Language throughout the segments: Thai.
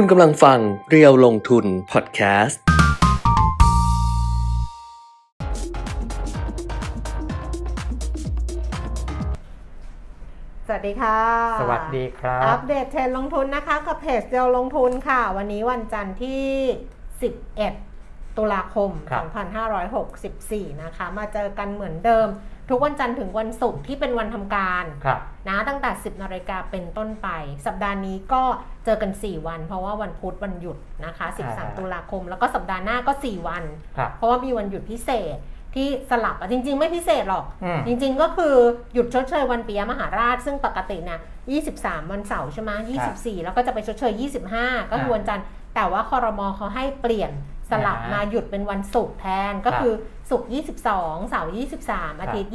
คุณกำลังฟังเรียวลงทุนพอดแคสต์ สวัสดีค่ะ สวัสดีครัอับปเดตเทรนด์ลงทุนนะคะ กับเพจเดียวลงทุนค่ะ วันนี้วันจันทร์ที่ 11 ตุลาคมครับ2564 นะคะ มาเจอกันเหมือนเดิม ทุกวันจันทร์ถึงวันศุกร์ที่เป็นวันทำการครับนะตั้งแต่ 10นาฬิกาเป็นต้นไป สัปดาห์นี้ก็เจอกัน 4 วัน เพราะว่าวันพุธวันหยุดนะคะอ่า13 ตุลาคม แล้วก็สัปดาห์หน้าก็ 4 วันครับเพราะว่ามีวันหยุดพิเศษที่สลับอะจริง ๆ ไม่พิเศษหรอกอืมจริง ๆ ก็คือหยุดชดเชยวันปียมหาราช ซึ่งปกติเนี่ย23 วันเสาร์ใช่ไหม24 แล้วก็จะไปชดเชย 25 ก็คือวันจันทร์แต่ว่าคอรมอเขาให้เปลี่ยนสลับอ่ามมาหยุดเป็นวันศุกร์แทนก็ครับคือ ศุกร์22 เสาร์23 อาทิตย์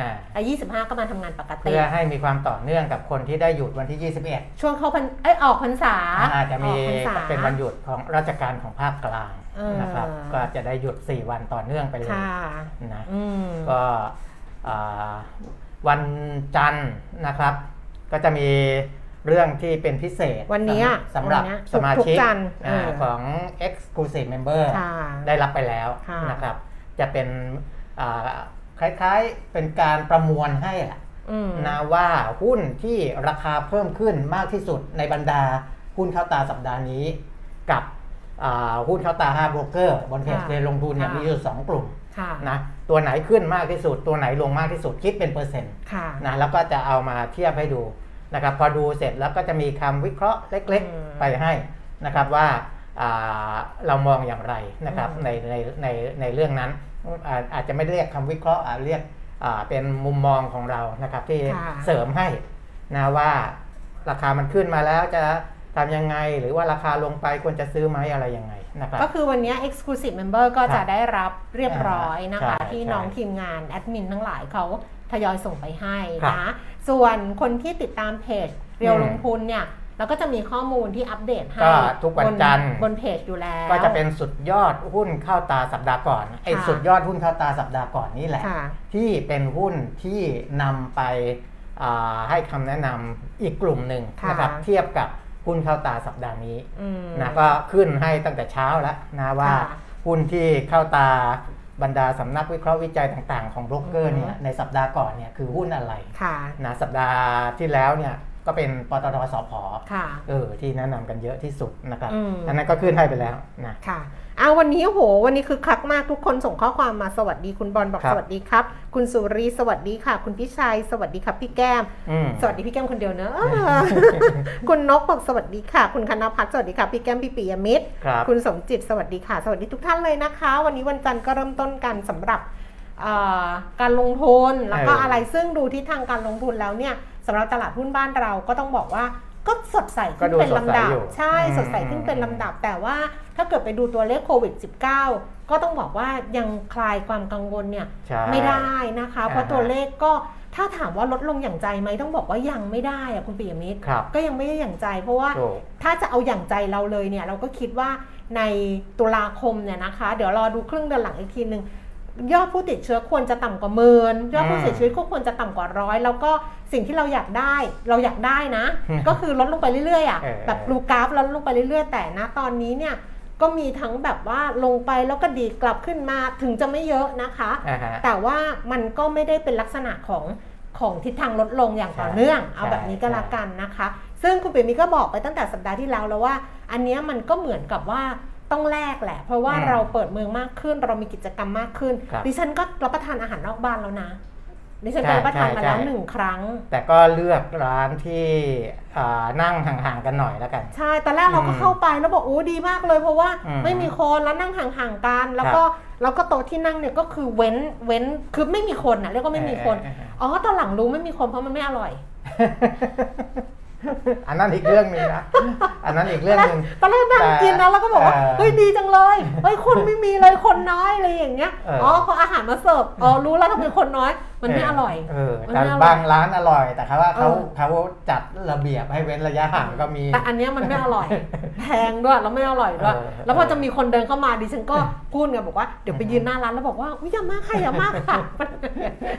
อ่า24แล้ว25 ก็มาทำงานปกติ เพื่อให้มีความต่อเนื่องกับคนที่ได้หยุดวันที่ 21 ช่วงเข้าพันเอ้ยออกพรรษาอาจจะมีออกพรรษาเป็นวันหยุดของราชการของภาคกลางเออนะครับ ก็จะได้หยุด 4 วันต่อเนื่องไปเลยค่ะนะอืมก็อ่าวันจันทร์นะครับ ก็จะมีเรื่องที่เป็นพิเศษวันเนี้ยสำหรับวันเนี้ยสมาทุกชิกๆจันทร์อ่าเออของ Exclusive Member ค่ะได้รับไปแล้วค่ะนะครับ จะเป็นอ่าคล้ายๆเป็นการประมวลให้อะอืมนะว่าหุ้นที่ราคาเพิ่มขึ้นมากที่สุดในบรรดาหุ้นเข้าตาสัปดาห์นี้ กับอ่าหุ้นเข้าตา5โบรกเกอร์บนเพจค่ะเรียนลงทุนเนี่ยค่ะมีอยู่สองกลุ่มค่ะนะตัวไหนขึ้นมากที่สุด ตัวไหนลงมากที่สุดคิดเป็นเปอร์เซ็นต์ค่ะนะแล้วก็จะเอามาเทียบให้ดูนะครับพอดูเสร็จแล้วก็จะมีคำวิเคราะห์เล็กอืมๆไปให้นะครับว่าอ่า เรามองอย่างไรนะครับอืมในในในในเรื่องนั้นอาอาจจะไม่ได้เรียกคำวิเคราะห์อาจเรียกอ่าเป็นมุมมองของเรานะครับที่ค่ะเสริมให้นะว่าราคามันขึ้นมาแล้วจะทำยังไงหรือว่าราคาลงไปควรจะซื้อไหมอะไรยังไงนะครับก็คือวันนี้ exclusive member ก็ครัจะบได้รับเรียบร้อยนะคะใช่ที่ใช่น้องทีมงานแอดมินทั้งหลายเขาทยอยส่งไปให้ครับนะ ส่วนคนที่ติดตามเพจเรียวอืมลงทุนเนี่ย เราก็จะมีข้อมูลที่อัปเดตให้ก็ทุกวันบนจันทร์บนเพจอยู่แล้ว ก็จะเป็นสุดยอดหุ้นเข้าตาสัปดาห์ก่อนไอ้ค่ะสุดยอดหุ้นเข้าตาสัปดาห์ก่อนนี่แหละค่ะที่เป็นหุ้นที่นำไปอ่าให้คำแนะนำอีกกลุ่มหนึ่งค่ะนะครับเทียบกับหุ้นเข้าตาสัปดาห์นี้อืมนะก็ขึ้นให้ตั้งแต่เช้าแล้วนะว่าค่ะหุ้นที่เข้าตาบรรดาสำนักวิเคราะห์วิจัยต่างๆ ของโบรกเกอร์เนี่ยอือฮึในสัปดาห์ก่อนเนี่ยคือหุ้นอะไรค่ะนะสัปดาห์ที่แล้วเนี่ย ก็เป็นปตทสพค่ะเออที่แนะนำกันเยอะที่สุดนะครับอืมอันนั้นก็ขึ้นให้ไปแล้วนะค่ะเอาวันนี้โห วันนี้คือคักมากทุกคนส่งข้อความมาสวัสดีคุณบอลบอกครับสวัสดีครับ คุณสุรีสวัสดีค่ะ คุณพิชัย สวัสดีครับพี่แก้มอืมสวัสดีพี่แก้มคนเดียวเนอะคุณนกบอกสวัสดีค่ะ คุณคณพัฒน์สวัสดีค่ะพี่แก้มพี่ปิยมิตรครับคุณสมจิตสวัสดีค่ะ สวัสดีทุกท่านเลยนะคะ วันนี้วันจันทร์ก็เริ่มต้นกันสำหรับเอ่อการลงทุนแล้วก็เออออะไรซึ่งดูทิศทางการลงทุนแล้วเนี่ยสำหรับตลาดหุ้นบ้านเราก็ต้องบอกว่าก็สดใสขึ้นเป็นลำดับ ใช่สดใสขึ้นเป็นลำดับ แต่ว่าถ้าเกิดไปดูตัวเลขโควิด -19 ก็ต้องบอกว่ายังคลายความกังวลเนี่ยใช่ไม่ได้นะคะ เพราะอ่าฮะตัวเลขก็ถ้าถามว่าลดลงอย่างใจไหมต้องบอกว่ายังไม่ได้อะคุณปิยมิตรครับก็ยังไม่ได้อย่างใจ เพราะว่าถูกถ้าจะเอาอย่างใจเราเลยเนี่ยเราก็คิดว่าในตุลาคมเนี่ยนะคะ เดี๋ยวรอดูครึ่งเดือนหลังอีกทีหนึ่ง ยอดผู้ติดเชื้อควรจะต่ำกว่าหมื่นยอดผู้เสียชีวิตก็ควรจะต่ำกว่าร้อยแล้วก็สิ่งที่เราอยากได้เราอยากได้นะอืมก็คือลดลงไปเรื่อยๆอะเออแบบรูกราฟลดลงไปเรื่อยๆ แต่นะตอนนี้เนี่ยก็มีทั้งแบบว่าลงไปแล้วก็ดีดกลับขึ้นมาถึงจะไม่เยอะนะคะอ่าฮะแต่ว่ามันก็ไม่ได้เป็นลักษณะของของทิศทางลดลงอย่างต่อใช่เนื่อง เอาใช่แบบนี้ก็ใช่แล้วกันนะคะ ซึ่งคุณปิ่มมีก็บอกไปตั้งแต่สัปดาห์ที่แล้วแล้วว่า อันเนี้ยมันก็เหมือนกับว่า ต้องแลกแหละ เพราะว่าอืมเราเปิดเมืองมากขึ้น เรามีกิจกรรมมากขึ้นครับดิฉันก็รับประทานอาหารนอกบ้านแล้วนะดิฉันใช่ก็รับประทานใช่มาแล้วใช่หนึ่งครั้ง แต่ก็เลือกร้านที่อ่านั่งห่างๆกันหน่อยแล้วกัน ใช่ตอนแรกเราก็อืมเข้าไปแล้วบอกโอ้ดีมากเลย เพราะว่าอืมไม่มีคนแล้วนั่งห่างๆกัน แล้วก็แล้วก็โต๊ะที่นั่งเนี่ยก็คือเว้นเว้นคือไม่มีคนนะเรียกว่าไม่มีคนเออเออเอออ๋อตอนหลังรู้ไม่มีคนเพราะมันไม่อร่อย อันนั้นอีกเรื่องหนึงนะอันนั้นอีกเรื่องหนึ่งตอนแรกนั่งกินนะแล้วก็บอกว่าเออเฮ้ยดีจังเลยเฮ้ยคนไม่มีเลยคนน้อยอะไรอย่างเงี้ยเอออ๋อ๋อพออาหารมาเสิร์ฟอ๋อรู้แล้วทำไมคนน้อย มันไม่อร่อยเออมันแต่ไม่อร่อยบางร้านอร่อย แต่เขาว่าเขาเออเขาจัดระเบียบให้เว้นระยะห่างก็มี แต่อันเนี้ยมันไม่อร่อย แพงด้วยแล้วไม่อร่อยด้วยเออแล้วพอจะมีคนเดินเข้ามาดิฉันก็พูดไงบอกว่าเดี๋ยวไปยืนหน้าร้านแล้วบอกว่าอุ้ยอย่ามาค่ะอย่ามาค่ะ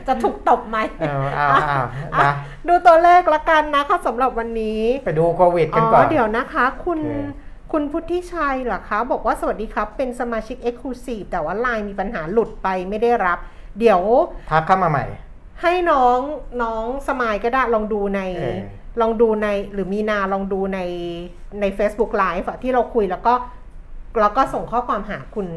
จะถูกตบไหมเออเอาเอาอะนะดูตัวเลขละกันนะคะสำหรับวันนี้ ไปดูโควิดอ๋กันก่ออนเดี๋ยวนะคะ คุณโอเคคุณพุทธิชัยเหรอคะ บอกว่าสวัสดีครับ เป็นสมาชิก Exclusive แต่ว่าไลน์มีปัญหาหลุดไปไม่ได้รับ เดี๋ยวทักเข้ามาใหม่ ให้น้องน้องสมายก็ได้ลองดูในเออลองดูในหรือมีนาลองดูในใน Facebook Live อะที่เราคุยแล้วก็แล้วก็ส่งข้อความหาคุณ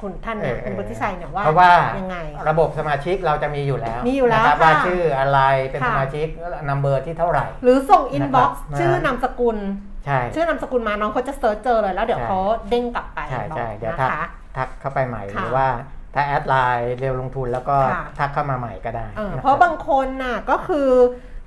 คุณท่านเนี่ยเออคุณพุทธิชัยเนี่ยว่าเพราะว่ายังไง ระบบสมาชิกเราจะมีอยู่แล้วมีอยู่แล้วนะครับค่ะว่าชื่ออะไรเป็นค่ะสมาชิก number ที่เท่าไหร่ หรือส่ง inbox นะครับชื่อนามสกุลใช่ชื่อนามสกุลมาน้องเขาจะ search เจอเลยแล้วเดี๋ยวใช่เขาเด้งกลับไปใช่บอกใช่เดี๋ยวนะทักคะทักเข้าไปใหม่หค่ะรือว่า ถ้า add LINE เรียวลงทุนแล้วก็ค่ะ ทักเข้ามาใหม่ก็ได้เออคเพราะบางคนน่ะก็คือ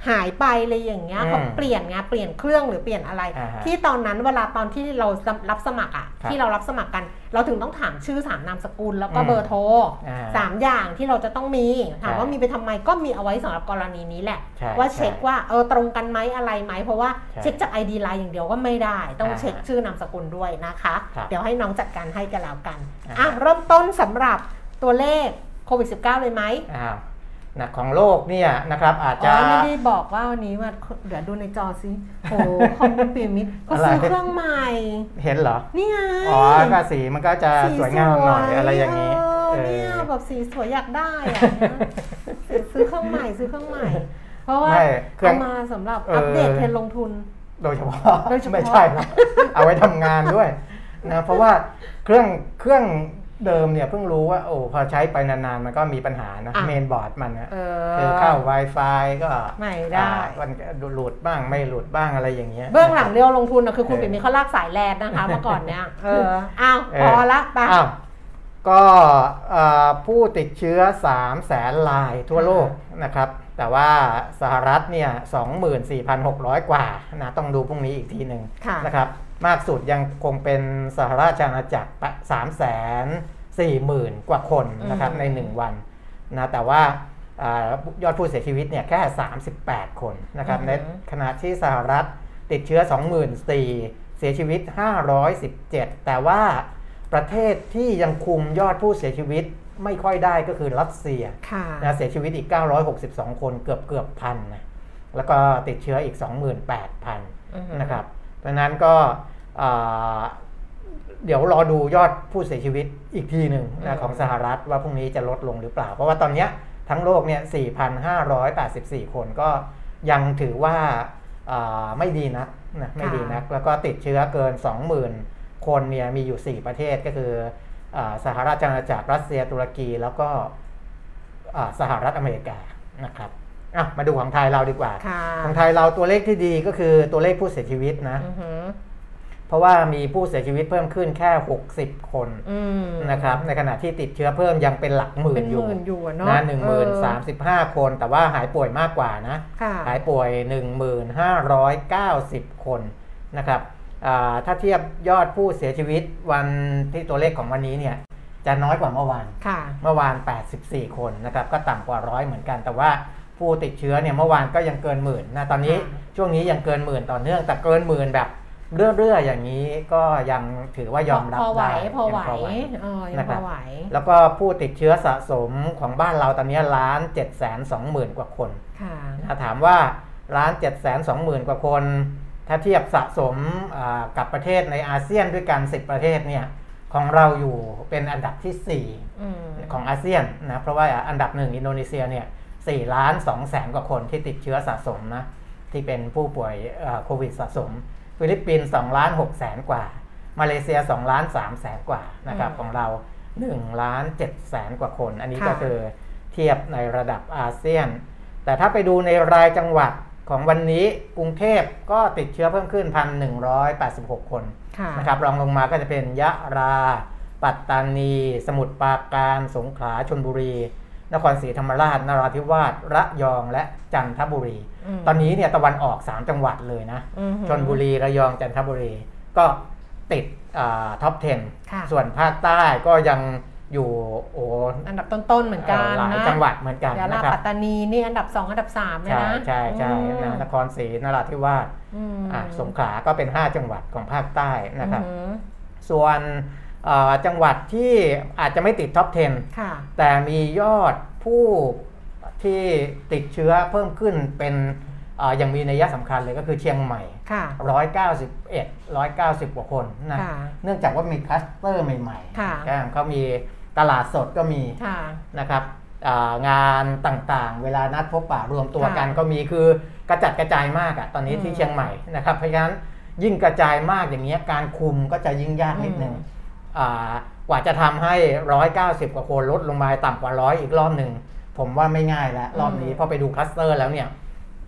หายไปเลยอย่างเงี้ยอืมเขาเปลี่ยนไงเปลี่ยนเครื่องหรือเปลี่ยนอะไร อ่าฮะที่ตอนนั้นเวลาตอนที่เรารับสมัครอะครับที่เรารับสมัครกัน เราถึงต้องถามชื่อสามนามสกุลแล้วก็อืมเบอร์โทรอ่าสามอย่างที่เราจะต้องมีถามใช่ว่ามีไปทำไมก็มีเอาไว้สำหรับกรณีนี้แหละ ใช่ว่าเช็คใช่ว่าเออตรงกันไหมอะไรไหมเพราะว่าใช่เช็คจาก ID ไลน์อย่างเดียวก็ไม่ได้ ต้องอ่าเช็คชื่อนามสกุลด้วยนะคะ ครับเดี๋ยวให้น้องจัดการให้กันแล้วกันอ่าอะเริ่มต้นสำหรับ ตัวเลขโควิด -19 เลยไหมอ้าวนะของโลกเนี่ยนะครับอาจอ๋จะอไม่ได้บอกว่าวันนี้ว่าเดี๋ยวดูในจอซิโอ้ขอบคุณปีมิตรก็ซื้ออะไรเครื่องใหม่ เห็นเหรอ นี่ไง อ๋อก็สีมันก็จะสีสวยงามหน่อยอะไรอย่างนี้นี้เอเนี่ยอแบบสีสวยอยากได้อะซื้อเครื่องใหม่ซื้อเครื่องใหม่ เพราะว่าไม่เครื่องเอามาสำหรับเอออัอัปเดตเทรนด์ลงทุนโดยเฉพาะโดยเฉพาะไม่ใช่นะเอาไว้ทำงานด้วยนะเพราะว่าเครื่องเครื่อง เดิมเนี่ยเพิ่งรู้ว่าโอ้พอใช้ไปนานๆ มันก็มีปัญหานะอะเมนบอร์ดมันนะเอคือเข้า Wi-Fi ก็ไม่ได้อ่ามันหลุดบ้างไม่หลุดบ้างอะไรอย่างเงี้ยเบื้องหลังเรียวลงทุนนะคือคุณเออปิ่มมีเขาลากสายแลนนะคะเมื่อก่อนเนี้ยเอออ้าวเอพออละไปอ้าวก็เอ่อผู้ติดเชื้อ3แสนรายทั่วโลกนะครับ แต่ว่าสหรัฐเนี่ย 24,600 กว่านะต้องดูพรุ่งนี้อีกทีหนึ่งค่ะนะครับ มากสุดยังคงเป็นสหราชอาณาจักร3แสน4หมื่นกว่าคนนะครับอืมใน 1 วันนะแต่ว่าอายอดผู้เสียชีวิตเนี่ยแค่ 38 คนนะครับในขณะที่สหรัฐติดเชื้อ 24,000เสียชีวิต 517 แต่ว่าประเทศที่ยังคุมยอดผู้เสียชีวิตไม่ค่อยได้ก็คือรัสเซียค่ะนะเสียชีวิตอีก 962 คนเกือบเกือบพันนะแล้วก็ติดเชื้ออีก 28,000อือฮึนะครับ เพราะฉะนั้นก็อ่าเดี๋ยวรอดูยอดผู้เสียชีวิตอีกทีหนึ่งนะของสหรัฐว่าพรุ่งนี้จะลดลงหรือเปล่า เพราะว่าตอนเนี้ยทั้งโลกเนี่ย 4,584 คนก็ยังถือว่าอ่าไม่ดีนักนะไม่ดีนัก แล้วก็ติดเชื้อเกิน 20,000 คนเนี่ยมีอยู่ 4 ประเทศก็คืออาสหราชอาณาจักรรัสเซียตุรกีแล้วก็อ่าสหรัฐอเมริกานะครับ อะมาดูของไทยเราดีกว่าค่ะของไทยเราตัวเลขที่ดีก็คือตัวเลขผู้เสียชีวิตนะอือหือเพราะว่ามีผู้เสียชีวิตเพิ่มขึ้นแค่ 60 คนอืมนะครับ ในขณะที่ติดเชื้อเพิ่มยังเป็นหลักหมื่เป็นนอหยู่มื่นอยู่อะเนาะนะหนึ่งหมื่นเออสามสิบห้าคน แต่ว่าหายป่วยมากกว่านะค่ะหายป่วย 1,590 คนนะครับอ่าถ้าเทียบยอดผู้เสียชีวิตวันที่ตัวเลขของวันนี้เนี่ย จะน้อยกว่าเมื่อวานค่ะเมื่อวาน 84 คนนะครับ ก็ต่ำกว่าร้อยเหมือนกัน แต่ว่า ผู้ติดเชื้อเนี่ยเมื่อวานก็ยังเกินหมื่นนะตอนนี้ค่ะช่วงนี้ยังเกินหมื่นต่อเนื่อง แต่เกินหมื่นแบบเรื่อยๆอย่างนี้ก็ยังถือว่ายอมรับพอไหวได้พอไหวยังเออยังนะคพรัอบไหวแล้วก็ผู้ติดเชื้อสะสมของบ้านเราตอนนี้ล้าน7 2 0 0 0 0กว่าคนค่ะนะถามว่าล้าน7 2 0 0 0 0กว่าคน ถ้าเทียบสะสมอ่ากับประเทศในอาเซียนด้วยกัน10ประเทศเนี่ยของเราอยู่เป็นอันดับที่4อืมของอาเซียนนะเพราะว่าอันดับหนึ่งอินโดนีเซียเนี่ย สี่ล้านสองแสนกว่าคนที่ติดเชื้อสะสมนะที่เป็นผู้ป่วยเอ่อโควิดสะสม ฟิลิปปินส์สองล้านหกแสนกว่า มาเลเซียสองล้านสามแสนกว่านะครับอืมของเราหนึ่งล้านเจ็ดแสนกว่าคน อันนี้ก็ค่ะคือเทียบในระดับอาเซียน แต่ถ้าไปดูในรายจังหวัดของวันนี้กรุงเทพก็ติดเชื้อเพิ่มขึ้นพันหนึ่งร้อยแปดสิบหกคนค่ะนะครับรองลงมาก็จะเป็นยะรา ปัตตานี สมุทรปราการ สงขลาชนบุรี นครศรีธรรมราชนราธิวาสระยองและจันทบุรีมตอนนี้เนี่ยตะวันออก 3 จังหวัดเลยนะอือหือชนบุรีระยองจันทบุรี ก็ติดท็อปค่ะ10 ส่วนภาคใต้ก็ยังอยู่โอ้อันดับต้นๆเหมือนกันหลายนะจังหวัดเหมือนกันยาลานะครับปัตตานีนี่อันดับ 2 อันดับ3เลยใช่นะใช่ใช่อืมนะนครศรีนราธิวาสอืมอะสงขลาก็เป็น 5 จังหวัดของภาคใต้นะครับอืมส่วนเอ่อ จังหวัดที่อาจจะไม่ติดท็อป 10ค่ะแต่มียอดผู้ที่ติดเชื้อเพิ่มขึ้นเป็นเอ่อยังมีนัยสำคัญเลยก็คือเชียงใหม่ค่ะ191 190 กว่าคนนะค่ะเนื่องจากว่ามีคลัสเตอร์ใหม่ค่ะๆนะเขามีตลาดสดก็มีค่ะนะครับอ่างานต่างๆ เวลานัดพบปะรวมตัวค่ะกันก็มีคือกระจัดกระจายมากอะตอนนี้อืมที่เชียงใหม่นะครับเพราะฉะนั้นยิ่งกระจายมากอย่างเงี้ยการคุมก็จะยิ่งยากนิดนึงอืมอ่า กว่าจะทำให้ 190 กว่าคนลดลงมาต่ำกว่าร้อยอีกรอบหนึ่ง ผมว่าไม่ง่ายแล้ว รอบนี้พอไปดูคลัสเตอร์แล้วเนี่ย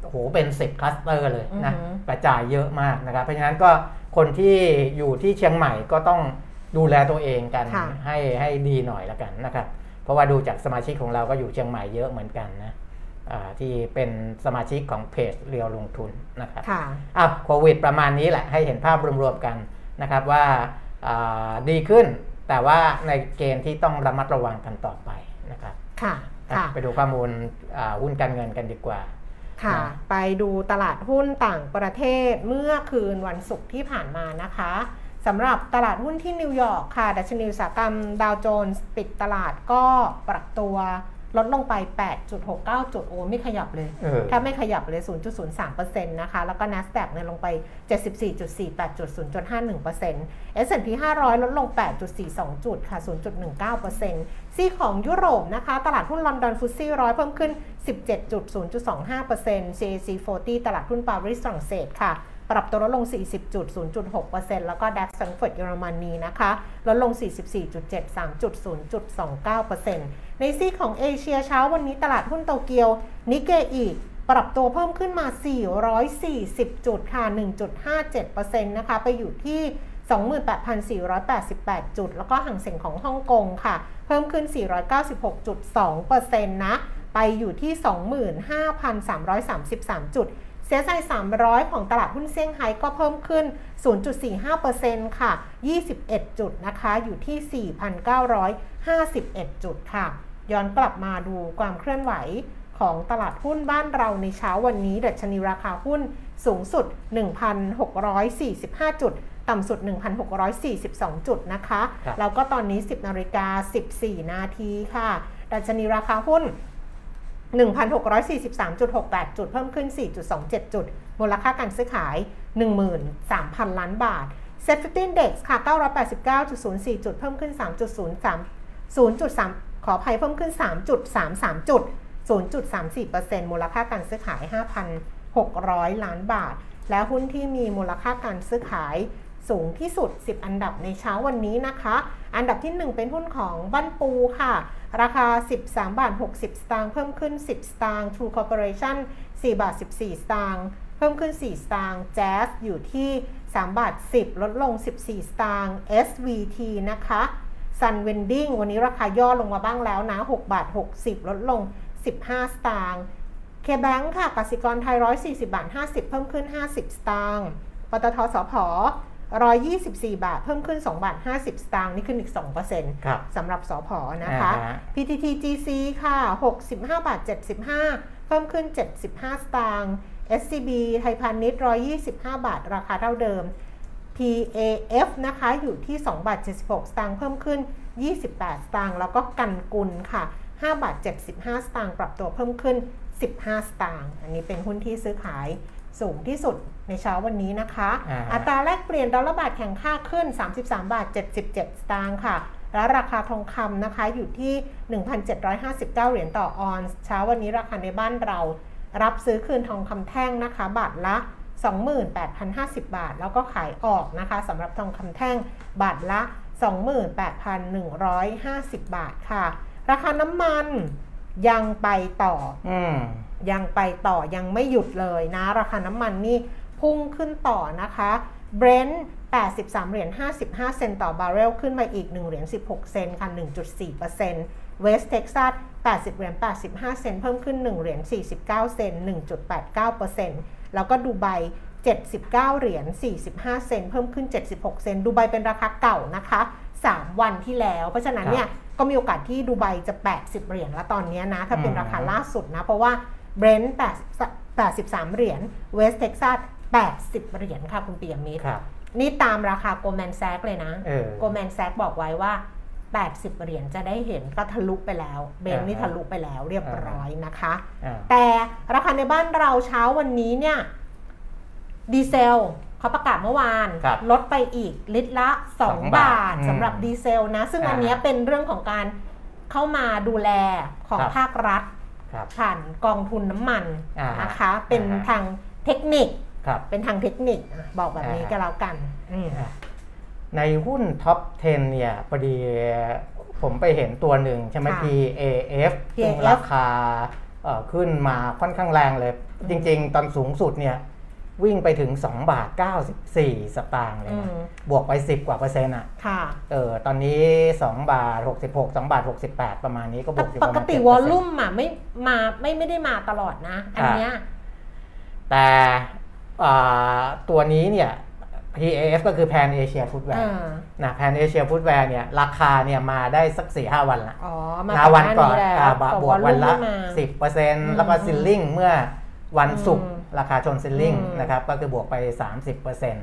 โอ้โหเป็น 10คลัสเตอร์เลยนะอือหือกระจายเยอะมากนะครับ เพราะฉะนั้นก็คนที่อยู่ที่เชียงใหม่ก็ต้องดูแลตัวเองกันค่ะให้ให้ดีหน่อยละกันนะครับ เพราะว่าดูจากสมาชิกของเราก็อยู่เชียงใหม่เยอะเหมือนกันนะอ่าที่เป็นสมาชิกของเพจเรียวลงทุนนะครับค่ะอะโควิดประมาณนี้แหละให้เห็นภาพรวมๆกันนะครับว่าอ่า ดีขึ้น แต่ว่าในเกณฑ์ที่ต้องระมัดระวังกันต่อไปนะครับค่ะอะค่ะไปดูข้อมูลอ่าหุ้นการเงินกันดีกว่าค่ะนะไปดูตลาดหุ้นต่างประเทศเมื่อคืนวันศุกร์ที่ผ่านมานะคะสำหรับตลาดหุ้นที่นิวยอร์กค่ะ ดัชนีอุตสาหกรรมดาวโจนส์ปิดตลาดก็ปรับตัว ลดลงไป 8.69 จุด โอ้ไม่ขยับเลยเออถ้าไม่ขยับเลย 0.03%นะคะ แล้วก็ NASDAQ เนี่ยลงไป 74.48จุด0.51% S&P 500 ลดลง 8.42 จุดค่ะ 0.19%ซีของยุโรปนะคะ ตลาดหุ้นลอนดอนฟุตซี่ร้อยเพิ่มขึ้น 17.0.25% CAC 40 ตลาดหุ้นปารีสฝรั่งเศสค่ะปรับตัวลดลง 40.0.6%แล้วก็ DAX แฟรงก์เฟิร์ตเยอรมนีนะคะ ลดลง 44.73.0.29% ในซีของเอเชียเช้าวันนี้ตลาดหุ้นโตเกียว นิเกอีปรับตัวเพิ่มขึ้นมา 440 จุดค่ะ 1.57%นะคะ ไปอยู่ที่ 28,488 จุด แล้วก็ห่างเสียงของฮ่องกงค่ะ เพิ่มขึ้น 496.2%นะ ไปอยู่ที่ 25,333 จุดเสียใจ300 ของตลาดหุ้นเซี่ยงไฮ้ก็เพิ่มขึ้น 0.45%ค่ะ 21 จุดนะคะ อยู่ที่ 4,951 จุดค่ะ ย้อนกลับมาดูความเคลื่อนไหวของตลาดหุ้นบ้านเราในเช้าวันนี้ดัชนีราคาหุ้นสูงสุด 1,645 จุด ต่ำสุด 1,642 จุดนะคะครับแล้วก็ตอนนี้ 10นาฬิกา14 นาทีค่ะ ดัชนีราคาหุ้น 1,643.68 จุด เพิ่มขึ้น 4.27 จุด มูลค่าการซื้อขาย 13,000 ล้านบาท Set 50 Index ค่ะ 989.04 จุด เพิ่มขึ้น 3.03 0.3 ขออภัยเพิ่มขึ้น 3.33 จุด 0.34%มูลค่าการซื้อขาย 5,600 ล้านบาท และหุ้นที่มีมูลค่าการซื้อขายสูงที่สุด 10 อันดับในเช้าวันนี้นะคะ อันดับที่ 1 เป็นหุ้นของบ้านปูค่ะ ราคา 13 บาท 60 สตางค์ เพิ่มขึ้น 10 สตางค์ True Corporation 4 บาท 14 สตางค์ เพิ่มขึ้น 4 สตางค์ Jazz อยู่ที่ 3 บาท 10 ลดลง 14 สตางค์ SVT นะคะ Sun Vending วันนี้ราคาย่อลงมาบ้างแล้วนะ 6 บาท 60 ลดลง 15 สตางค์ KBank ค่ะกสิกรไทย 140 บาท 50 เพิ่มขึ้น 50 สตางค์ปตทสพ124 บาท เพิ่มขึ้น 2 บาท 50 สตางค์นี่ขึ้นอีก 2%ครับสำหรับสพนะคะอ่าฮะ PTT GC ค่ะ 65 บาท 75 เพิ่มขึ้น 75 สตางค์ SCB ไทยพาณิชย์ 125 บาท ราคาเท่าเดิม PAF นะคะอยู่ที่2บาท76 สตางค์เพิ่มขึ้น 28 สตางค์แล้วก็กันกุลค่ะ5บาท75 สตางค์ปรับตัวเพิ่มขึ้น 15 สตางค์อันนี้เป็นหุ้นที่ซื้อขายสูงที่สุดในเช้าวันนี้นะคะอ่าฮะอัตราแลกเปลี่ยนดอลลาร์บาทแข่งค่าขึ้น 33 บาท 77 สตางค์ค่ะ และราคาทองคำนะคะอยู่ที่ 1,759 เหรียญต่อออนซ์เช้าวันนี้ราคาในบ้านเรา รับซื้อคืนทองคำแท่งนะคะ บาทละ 28,050 บาท แล้วก็ขายออกนะคะสำหรับทองคำแท่งบาทละ 28,150 บาทค่ะ ราคาน้ำมันยังไปต่ออืมยังไปต่อยังไม่หยุดเลยนะ ราคาน้ำมันนี่พุ่งขึ้นต่อนะคะเบรนท์83 เหรียญ 55 เซนต์ต่อบาร์เรลขึ้นมาอีก 1 เหรียญ 16 เซนต์ค่ะ 1.4%เวสเท็กซัส80 เหรียญ 85 เซนต์เพิ่มขึ้น 1 เหรียญ 49 เซนต์1.89% แล้วก็ดูไบ79 เหรียญ 45 เซนต์เพิ่มขึ้น 76 เซนต์ดูไบเป็นราคาเก่านะคะ 3 วันที่แล้ว เพราะฉะนั้นเนี่ยก็มีโอกาสที่ดูไบจะ 80 เหรียญแล้วตอนเนี้ยนะ ถ้าเป็นอืมราคาล่าสุดนะ เพราะว่าเบรนท์83 เหรียญเวสเท็กซัส80 เหรียญค่ะ คุณปียมิตรครับนี่ตามราคา Goldman Sachs เลยนะเออ Goldman Sachs บอกไว้ว่า 80 เหรียญจะได้เห็นก็ทะลุไปแล้ว เบรนท์นี่อ่าทะลุไปแล้วเรียบร้อยนะคะอ่าแต่ราคาในบ้านเราเช้าวันนี้เนี่ยดีเซลเขาประกาศเมื่อวานครับลดไปอีกลิตรละสอง2บาทอืมสำหรับดีเซลนะ ซึ่งอ่าอันเนี้ยเป็นเรื่องของการเข้ามาดูแลของครับภาครัฐครับผ่านกองทุนน้ำมันอ่านนะคะเป็นอ่าฮะทางเทคนิคครับเป็นทางเทคนิคอะบอกแบบนี้อ่าก็แล้วกันอืม ในหุ้น top 10 เนี่ยพอดีผมไปเห็นตัวหนึ่งใช่ไหมค่ะ PAF ซึ่ง PAF ราคาเอ่อขึ้นมาค่อนข้างแรงเลย จริง ๆ ตอนสูงสุดเนี่ยวิ่งไปถึง 2 บาท 94 สตางค์เลยนะอืมบวกไป 10 กว่าเปอร์เซ็นต์อะค่ะเออตอนนี้ 2 บาท 66 2 บาท 68 ประมาณนี้ก็บแต่วกอยู่ปประกมาณติ7%วอลลุ่มอะไม่มาไม่ไม่ได้มาตลอดนะ อันเนี้ยแต่อ่าตัวนี้เนี่ย PAF ก็คือ Pan Asia Footwear อ่านะ Pan Asia Footwear เนี่ยราคาเนี่ยมาได้สักสี่ห้าวันละอ๋อมานาวันก่อนแล้วอ่าบแต่บวกวันละไม่มา10%แล้วก็ ceiling เมื่อวันศุกร์อืมราคาชน ceiling อืมนะครับก็คือบวกไป 30%น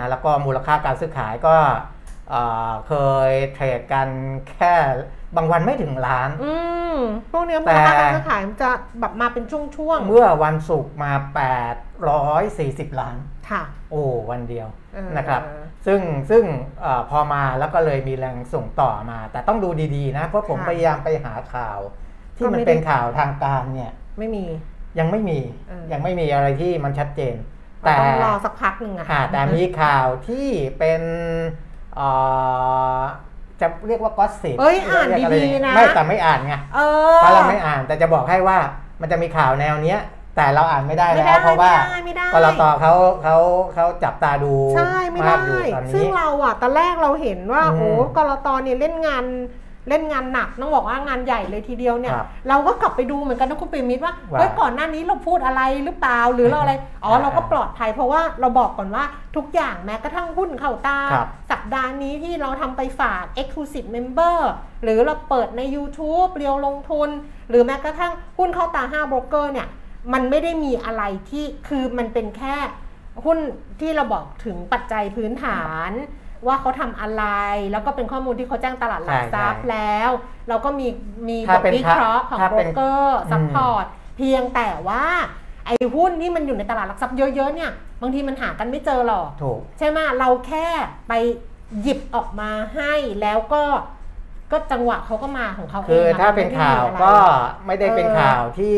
ะแล้วก็มูลค่าการซื้อขายก็เอ่อเคย trade กันแค่บางวันไม่ถึงล้าน อืมพวกเนี้ยแต่มูลค่าการซื้อขายมันจะแบบมาเป็นช่วงๆ เมื่อวันศุกร์มา 840 ล้านค่ะ โอ้วันเดียวเออนะครับ ซึ่งซึ่งเออพอมาแล้วก็เลยมีแรงส่งต่อมา แต่ต้องดูดีๆนะ เพราะผมค่ะพยายามไปหาข่าว ที่ก็มันไม่ได้เป็นข่าวทางการเนี่ย ไม่มียังไม่มีเออยังไม่มีอะไรที่มันชัดเจน แต่แต่ต้องรอสักพักหนึ่งอะอ่าแต่มีข่าวที่เป็นเอ่อจะเรียกว่ากอสซิบเอ้ยอ่านดีๆนะไม่แต่ไม่อ่านไงเออเพราะเราไม่อ่านแต่จะบอกให้ว่ามันจะมีข่าวแนวเนี้ย แต่เราอ่านไม่ได้ไม่แล้ได้ว เพราะว่าไม่ได้ไม่ได้กรตเขาเขาเขาจับตาดูใช่ไม่มากได้อยู่ตอนซึ่งนี้เราอะตอนแรกเราเห็นว่าอืมโอ้กรตเนี่ยเล่นงานเล่นงานหนักต้องบอกว่างานใหญ่เลยทีเดียวเนี่ยครับเราก็กลับไปดูเหมือนกันนะคุณปิมิตรว่าว่าเฮ้ยก่อนหน้านี้เราพูดอะไรหรือเปล่าหรือเราอะไรอ๋ออ่าเราก็ปลอดภัยเพราะว่าเราบอกก่อนว่าทุกอย่างแม้กระทั่งหุ้นเข้าตาครับสัปดาห์นี้ที่เราทำไปฝาก Exclusive Member หรือเราเปิดใน YouTube เรียวลงทุน หรือแม้กระทั่งหุ้นเข้าตา5โบรกเกอร์เนี่ย มันไม่ได้มีอะไรที่คือมันเป็นแค่หุ้นที่เราบอกถึงปัจจัยพื้นฐาน ว่าเขาทำอะไร แล้วก็เป็นข้อมูลที่เขาแจ้งตลาดหลักใช่ทรัพย์ใช่แล้ว เราก็มีมีบถ้าทเป็นวิเคราะห์ของถ้าโบรเป็นกเกอร์อืม support เพียงแต่ว่าไอ้หุ้นที่มันอยู่ในตลาดหลักทรัพย์เยอะๆเนี่ยบางทีมันหากันไม่เจอหรอกถูกใช่ไหมเราแค่ไปหยิบออกมาให้แล้วก็ ก็จังหวะเขาก็มาของเขาเองคืออะถ้าเป็นข่าวมัไม่ได้มีอะไรก็ไม่ได้เป็นเออข่าวที่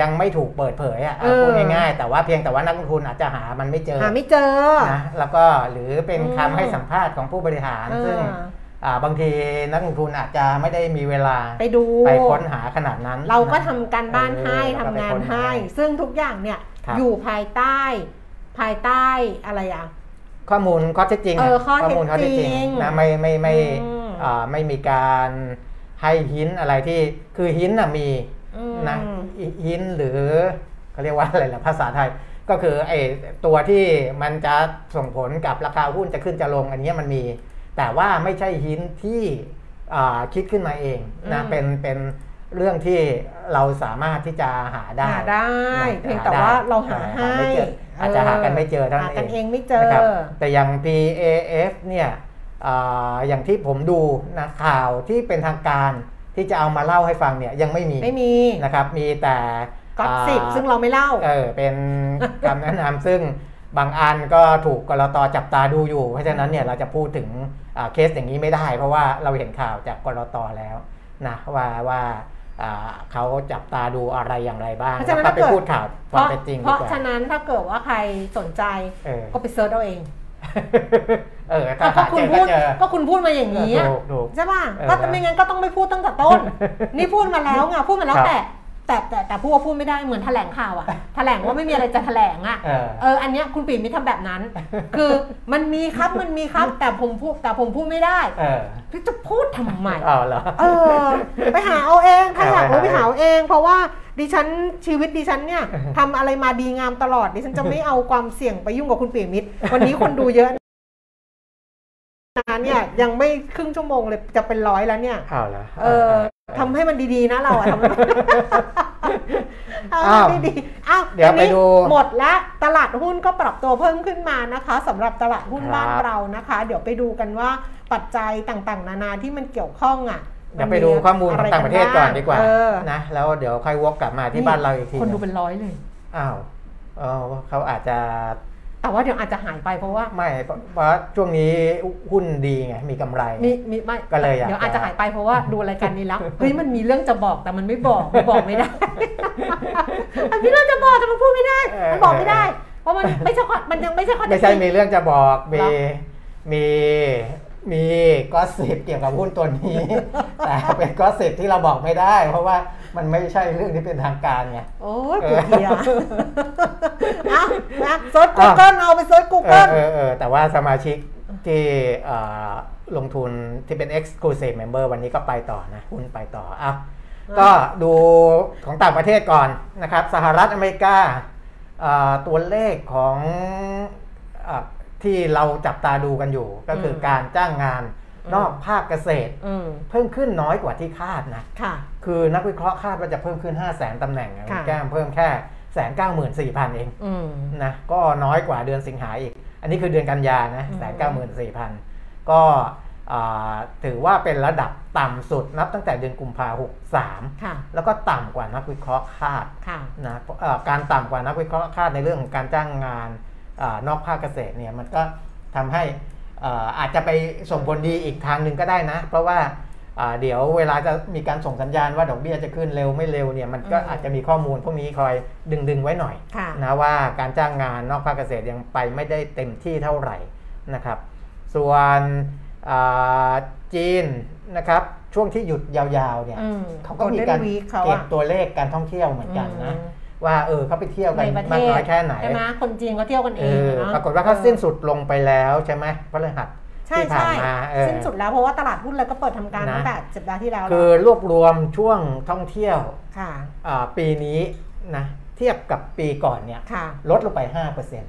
ยังไม่ถูกเปิดเผยอะเออพูดง่ายๆ แต่ว่าเพียงแต่ว่านักลงทุนอาจจะหามันไม่เจอหาไม่เจอนะแล้วก็หรือเป็นอืมคำให้สัมภาษณ์ของผู้บริหารเออซึ่งอ่าบางทีนักลงทุนอาจจะไม่ได้มีเวลาไปดูไปค้นหาขนาดนั้น เราก็นะทำการบ้านให้เออทำงานเราก็ไปค้นหาให้ ซึ่งทุกอย่างเนี่ยครับอยู่ภายใต้ ภายใต้อะไรอะข้อมูลข้อเท็จจริงะเออข้อเท็จมูลข้อเท็จจริงจริงนะไม่ไม่ไม่อืมอ่า ไม่มีการให้หินอะไรที่คือหินน่ะมีอืมนะหินหรือเขาเรียกว่าอะไรล่ะภาษาไทย ก็คือไอ้ตัวที่มันจะส่งผลกับราคาหุ้นจะขึ้นจะลงอันเนี้ยมันมี แต่ว่าไม่ใช่หินที่อ่าคิดขึ้นมาเองนะอืมเป็นเป็นเรื่องที่เราสามารถที่จะหาได้หาได้นะเพียงแต่ว่าเราหาให้ไม่เจออาจจะหากันไม่เจอเท่าหานั้นเอกันงเองไม่เจอนะครับแต่อย่าง PAF เนี่ย อาอย่างที่ผมดูนะข่าวที่เป็นทางการที่จะเอามาเล่าให้ฟังเนี่ยยังไม่มีไม่มีนะครับมีแต่ก็สิบอ่าซึ่งเราไม่เล่าเออเป็นคำแนะนำซึ่งบางอันก็ถูกกรตจับตาดูอยู่ เพราะฉะนั้นเนี่ยเราจะพูดถึงอ่าเคสอย่างนี้ไม่ได้ เพราะว่าเราเห็นข่าวจากกรตแล้วนะว่าว่าอ่าเขาจับตาดูอะไรอย่างไรบ้างเพราะฉะนั้นแล้วก็ไปถ้าเกิดพูดข่าวคเพวามราะเป็นจริงเพดีราะกว่าฉะนั้นถ้าเกิดว่าใครสนใจเออก็ไปเซิร์ชเอาเอง เออถ้าก็หาคุเจณอพูก็ดเจอก็คุณพูดมาอย่างนี้อะถูกถูกใช่ป่ะเออก็ไม่งั้นก็ต้องไม่พูดตั้งแต่ต้น นี่พูดมาแล้วไงพูดมาแล้วครับแต่แต่แต่แต่พูดว่าพูดไม่ได้เหมือนแถลงข่าวอะแถลงว่าไม่มีอะไรจะแถลงอะเออเอออันเนี้ยคุณปีมิทำแบบนั้น คือมันมีครับมันมีครับ แต่ผมพูดแต่ผมพูดไม่ได้เออพี่จะพูดทำไมอ๋อเหรอเออ ไปหาเอาเองถ้าอยากรู้เอาไปไปหาหาเอาเอง เพราะว่าดิฉันชีวิตดิฉันเนี่ยทำอะไรมาดีงามตลอดดิฉันจะไม่เอาความเสี่ยงไปยุ่งกับคุณปีมิตรวันนี้คนดูเยอะ นาเนี่ยยังไม่ครึ่งชั่วโมงเลยจะเป็นร้อยแล้วเนี่ยอ้าวเหรอเออทำให้มันดีๆนะเราอะทำให้มันทำให้อ้าวมันดีๆอ้าวเดี๋ยวไปทีนี้ดูหมดแล้วตลาดหุ้นก็ปรับตัวเพิ่มขึ้นมานะคะสำหรับตลาดหุ้นครับบ้านเรานะคะ เดี๋ยวไปดูกันว่าปัจจัยต่างๆ นานาที่มันเกี่ยวข้องอะเดี๋ยวไปดูข้อมูลของต่างประเทศก่อนดีกว่าเออนะแล้วเดี๋ยวค่อยวกกลับมาที่บ้านเราอีกทีคนดูหงเป็นร้อยเลยอ้าวเออเขาอาจจะ แต่ว่าเดี๋ยวอาจจะหายไปเพราะว่าไม่เพราะเพราะช่วงนี้หุ้นดีไงมีกำไรมีมีไม่ก็เลยอยากเดี๋ยวอาจจะจะหายไปเพราะว่าดูรายการนี้แล้วเฮ้ยมันมีเรื่องจะบอกแต่มันไม่บอกมันบอกไม่ได้มันมีเรื่องจะบอกแต่มันพูดไม่ได้มันบอกไม่ได้ เพราะมันไม่ใช่ข้อมันยังไม่ใช่ข้อเท็ไม่จใช่จริงมีเรื่องจะบอกมีเหรอมี มี gossip เกี่ยวกับหุ้นตัวนี้ แต่เป็น gossip ที่เราบอกไม่ได้ เพราะว่ามันไม่ใช่เรื่องที่เป็นทางการไงโอ้ยกูเพียอะนะ search Google เอาไปเซิร์ชเออ Google เออเออแต่ว่าสมาชิกที่เอ่อลงทุนที่เป็น exclusive member วันนี้ก็ไปต่อนะ หุ้นไปต่ออะก็ดูของต่างประเทศก่อนนะครับ สหรัฐอเมริกาเอ่อตัวเลขของเออ ที่เราจับตาดูกันอยู่ ก็คืออมการจ้างงานอืมนอกภาคเกษตรอืมเพิ่มขึ้นน้อยกว่าที่คาดนะค่ะ คือนักวิเคราะห์คาดว่าจะเพิ่มขึ้น 5 0 0 0 0 0ตำแหน่งอะค่ะแก้มเพิ่มแค่แสนเก้าหมื่นสี่พันเองอืมนะก็น้อยกว่าเดือนสิงหาอีก อันนี้คือเดือนกันยานะอืมแสนเก้าหมื่นสี่พันก็อ่าถือว่าเป็นระดับต่ำสุดนับตั้งแต่เดือนกุมภาหกสามค่ะแล้วก็ต่ำกว่านักวิเคราะห์คาดค่ะนะเอ่อการต่ำกว่านักวิเคราะห์คาดในเรื่องของการจ้างงาน อานอกภาคเกษตรเนี่ยมันก็ทำให้เอ่ออาจจะไปส่งผลดีอีกทางหนึ่งก็ได้นะ เพราะว่าอ่าเดี๋ยวเวลาจะมีการส่งสัญญาณว่าดอกเบี้ยจะขึ้นเร็วไม่เร็วเนี่ยมันก็อืมอาจจะมีข้อมูลพวกนี้คอยดึงดึงๆไว้หน่อยค่ะนะว่าการจ้างงานนอกภาคเกษตรยังไปไม่ได้เต็มที่เท่าไหร่นะครับ ส่วนอ่าจีนนะครับช่วงที่หยุดยาวๆเนี่ยอืมเขาก็มีการ Golden Week เขาเก็บอะตัวเลขการท่องเที่ยวเหมือนกันนะอืม ว่าเออเขาไปเที่ยวกันในประเทมากศน้อยแค่ไหนใช่ไหมคนจีนก็เที่ยวกันเอเองอเนอะปรากฏว่าเขาสิ้นสุดลงไปแล้วใช่ไหมพฤหัสใช่ที่ผ่านใช่มาเออสิ้นสุดแล้วเพราะว่าตลาดหุ้นเลยก็เปิดทำการนะตั้งแต่สัปดาห์ที่แล้วคือแล้วรวบรวมช่วงท่องเที่ยวค่ะอ่าปีนี้นะเทียบกับปีก่อนเนี่ยค่ะลดลงไป5%อืม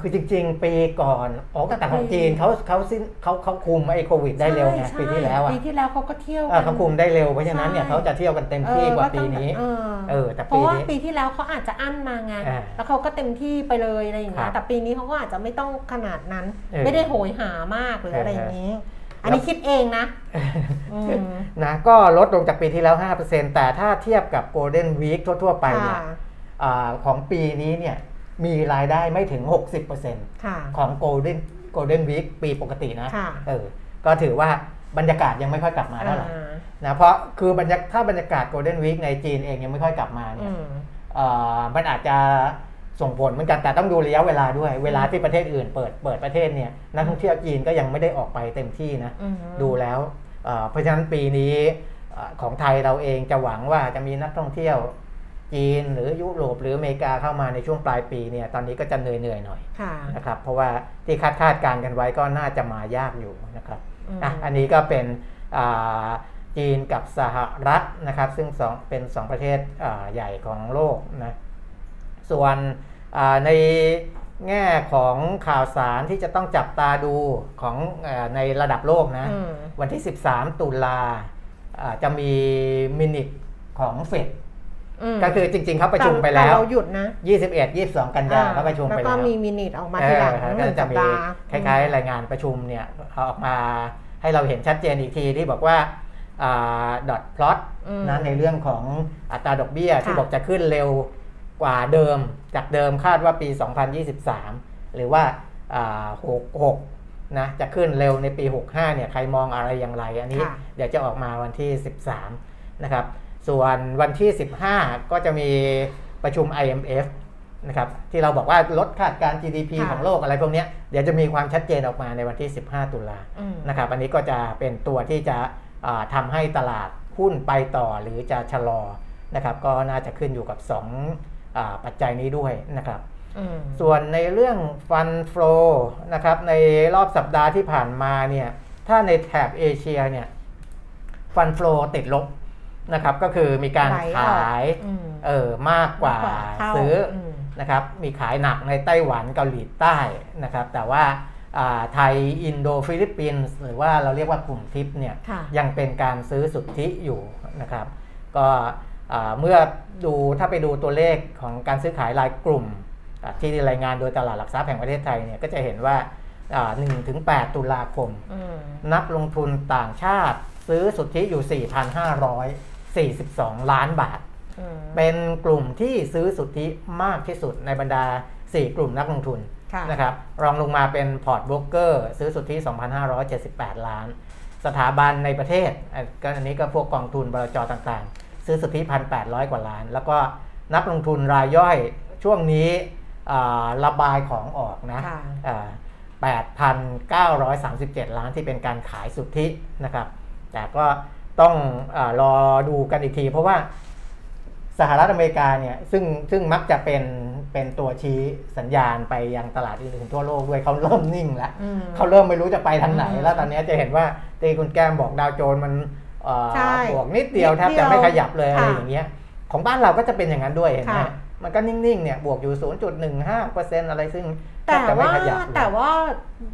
คือจริง ๆ ปีก่อนอ๋อแต่แต่ของปีจีนเขาเขาสิ้นเขาเขาคุมไอ้โควิดได้เร็วไงใช่ปีที่แล้วอะปีที่แล้วเขาก็เที่ยวเออเขาคุมได้เร็วเพราะฉะนั้นเนี่ยใช่เขาจะเที่ยวกันเต็มที่กว่าปีนี้เออเออแต่เพราะว่าปีนี้ปีที่แล้วเขาอาจจะอั้นมาไงอ่าแล้วเขาก็เต็มที่ไปเลยอะไรอย่างเงี้ครัยบแต่ปีนี้เขาก็อาจจะไม่ต้องขนาดนั้นเออไม่ได้โหยหามากหรืออะไรอย่างนี้อันนี้แล้วคิดเองนะอืมนะก็ลดลงจากปีที่แล้ว 5%แต่ถ้าเทียบกับ Golden Week ทั่ว ๆ ไปเนี่ยค่ะอาของปีนี้เนี่ย มีรายได้ไม่ถึง 60%ค่ะของ Golden Golden Week ปีปกตินะค่ะเออก็ถือว่าบรรยากาศยังไม่ค่อยกลับมาเท่าไหร่อ่านะเพราะคือบรรยากถ้าบรรยากาศ Golden Week ในจีนเองยังไม่ค่อยกลับมาเนี่อืยมเอ่อมันอาจจะส่งผลเหมือนกันแต่ต้องดูระยะเวลาด้วย เวลาที่ประเทศอื่นเปิดเปิดประเทศเนี่ยนักท่องเที่ยวจีนก็ยังไม่ได้ออกไปเต็มที่นะอืมดูแล้วเอ่อเพราะฉะนั้นปีนี้เอ่อของไทยเราเองจะหวังว่าจะมีนักท่องเที่ยว จีนหรือยุโรปหรืออเมริกาเข้ามาในช่วงปลายปีเนี่ยตอนนี้ก็จะเหนื่อยๆหน่อยค่ะนะครับเพราะว่าที่คาดคาดการณ์กันไว้ก็น่าจะมายากอยู่นะครับอืมอะอันนี้ก็เป็นอ่าจีนกับสหรัฐนะครับ ซึ่งสองเป็นสองประเทศอ่าใหญ่ของโลกนะส่วนอ่าในแง่ของข่าวสารที่จะต้องจับตาดูของอาในระดับโลกนะอืมวันที่ 13 ตุลาอ่าจะมีมินิทของเฟดอืม ก็คือจริง ๆเขาประชุมไปแล้วต่เราหยุดนะ21 22 กันยาเขาประชุมไปแล้วแล้ก็วมีมินิทออกมาทีหลังเออหก็นึ่งจะสัปมีดาห์คล้ายๆ รายงานประชุมเนี่ยเอาออกมาให้เราเห็นชัดเจนอีกทีที่บอกว่าดอทพลอตอืมนะในเรื่องของอัตราดอกเบี้ยที่ค่ะบอกจะขึ้นเร็วกว่าเดิมจากเดิมคาดว่าปี 2023 หรือว่าอ่า 66 นะจะขึ้นเร็วในปี 65 เนี่ยใครมองอะไรอย่างไร อันนี้ค่ะเดี๋ยวจะออกมาวันที่ 13 นะครับ ส่วนวันที่ 15 ก็จะมีประชุม IMF นะครับที่เราบอกว่าลดคาดการณ์ GDP ค่ะของโลกอะไรพวกเนี้ยเดี๋ยวจะมีความชัดเจนออกมาในวันที่ 15 ตุลาอืมนะครับอันนี้ก็จะเป็นตัวที่จะอ่าทำให้ตลาดหุ้นไปต่อหรือจะชะลอนะครับก็น่าจะขึ้นอยู่กับ2อาปัจจัยนี้ด้วยนะครับอืมส่วนในเรื่องฟันฟลอนะครับในรอบสัปดาห์ที่ผ่านมาเนี่ยถ้าในแถบเอเชียเนี่ยฟันฟลอติดลบ นะครับก็คือมีการไหลออกขายอืมเออมากกว่าเข้ซื้ออมนะครับมีขายหนักในไต้หวันเกาหลีใต้นะครับแต่ว่าอ่าไทยอินโดฟิลิปปินส์หรือว่าเราเรียกว่ากลุ่มทิปเนี่ยค่ะยังเป็นการซื้อสุทธิอยู่นะครับก็อ่าเมื่อดูถ้าไปดูตัวเลขของการซื้อขายรายกลุ่มอ่าที่รายงานโดยตลาดหลักทรัพย์แห่งประเทศไทยเนี่ยก็จะเห็นว่าหนึ่งถึงแปดตุลาคมอืมนักลงทุนต่างชาติซื้อสุทธิอยู่ 4,542 ล้านบาทอืมเป็นกลุ่มที่ซื้อสุทธิมากที่สุดในบรรดา 4 กลุ่มนักลงทุนค่ะนะครับรองลงมาเป็นพอร์ตโบรกเกอร์ซื้อสุทธิ 2,578 ล้าน สถาบันในประเทศอะก็อันนี้ก็พวกกองทุนบลจต่างๆ ซื้อสุทธิ 1,800 กว่าล้าน แล้วก็นักลงทุนรายย่อยช่วงนี้อ่าระบายของออกนะค่ะอ่า8,937 ล้านที่เป็นการขายสุทธินะครับ แต่ก็ ต้องอารอดูกันอีกที เพราะว่าสหรัฐอเมริกาเนี่ยซึ่งซึ่งมักจะเป็นเป็นตัวชี้สัญญาณไปยังตลาดอื่นๆทั่วโลกด้วยเขาเริ่มนิ่งแล้วอืมเขาเริ่มไม่รู้จะไปทางไหนอืมแล้วตอนนี้จะเห็นว่าตีคุณแก้มบอกดาวโจนส์มันเอ่อใช่บวกนิดเดียวนิดแทบจะไม่ขยับเลยค่ะอะไรอย่างเงี้ยของบ้านเราก็จะเป็นอย่างนั้นด้วยเห็นไหมค่ะมันก็นิ่งๆเนี่ยบวกอยู่ 0.15%อะไรซึ่งทแต่บจะไม่ว่าขยับเลยแต่ว่า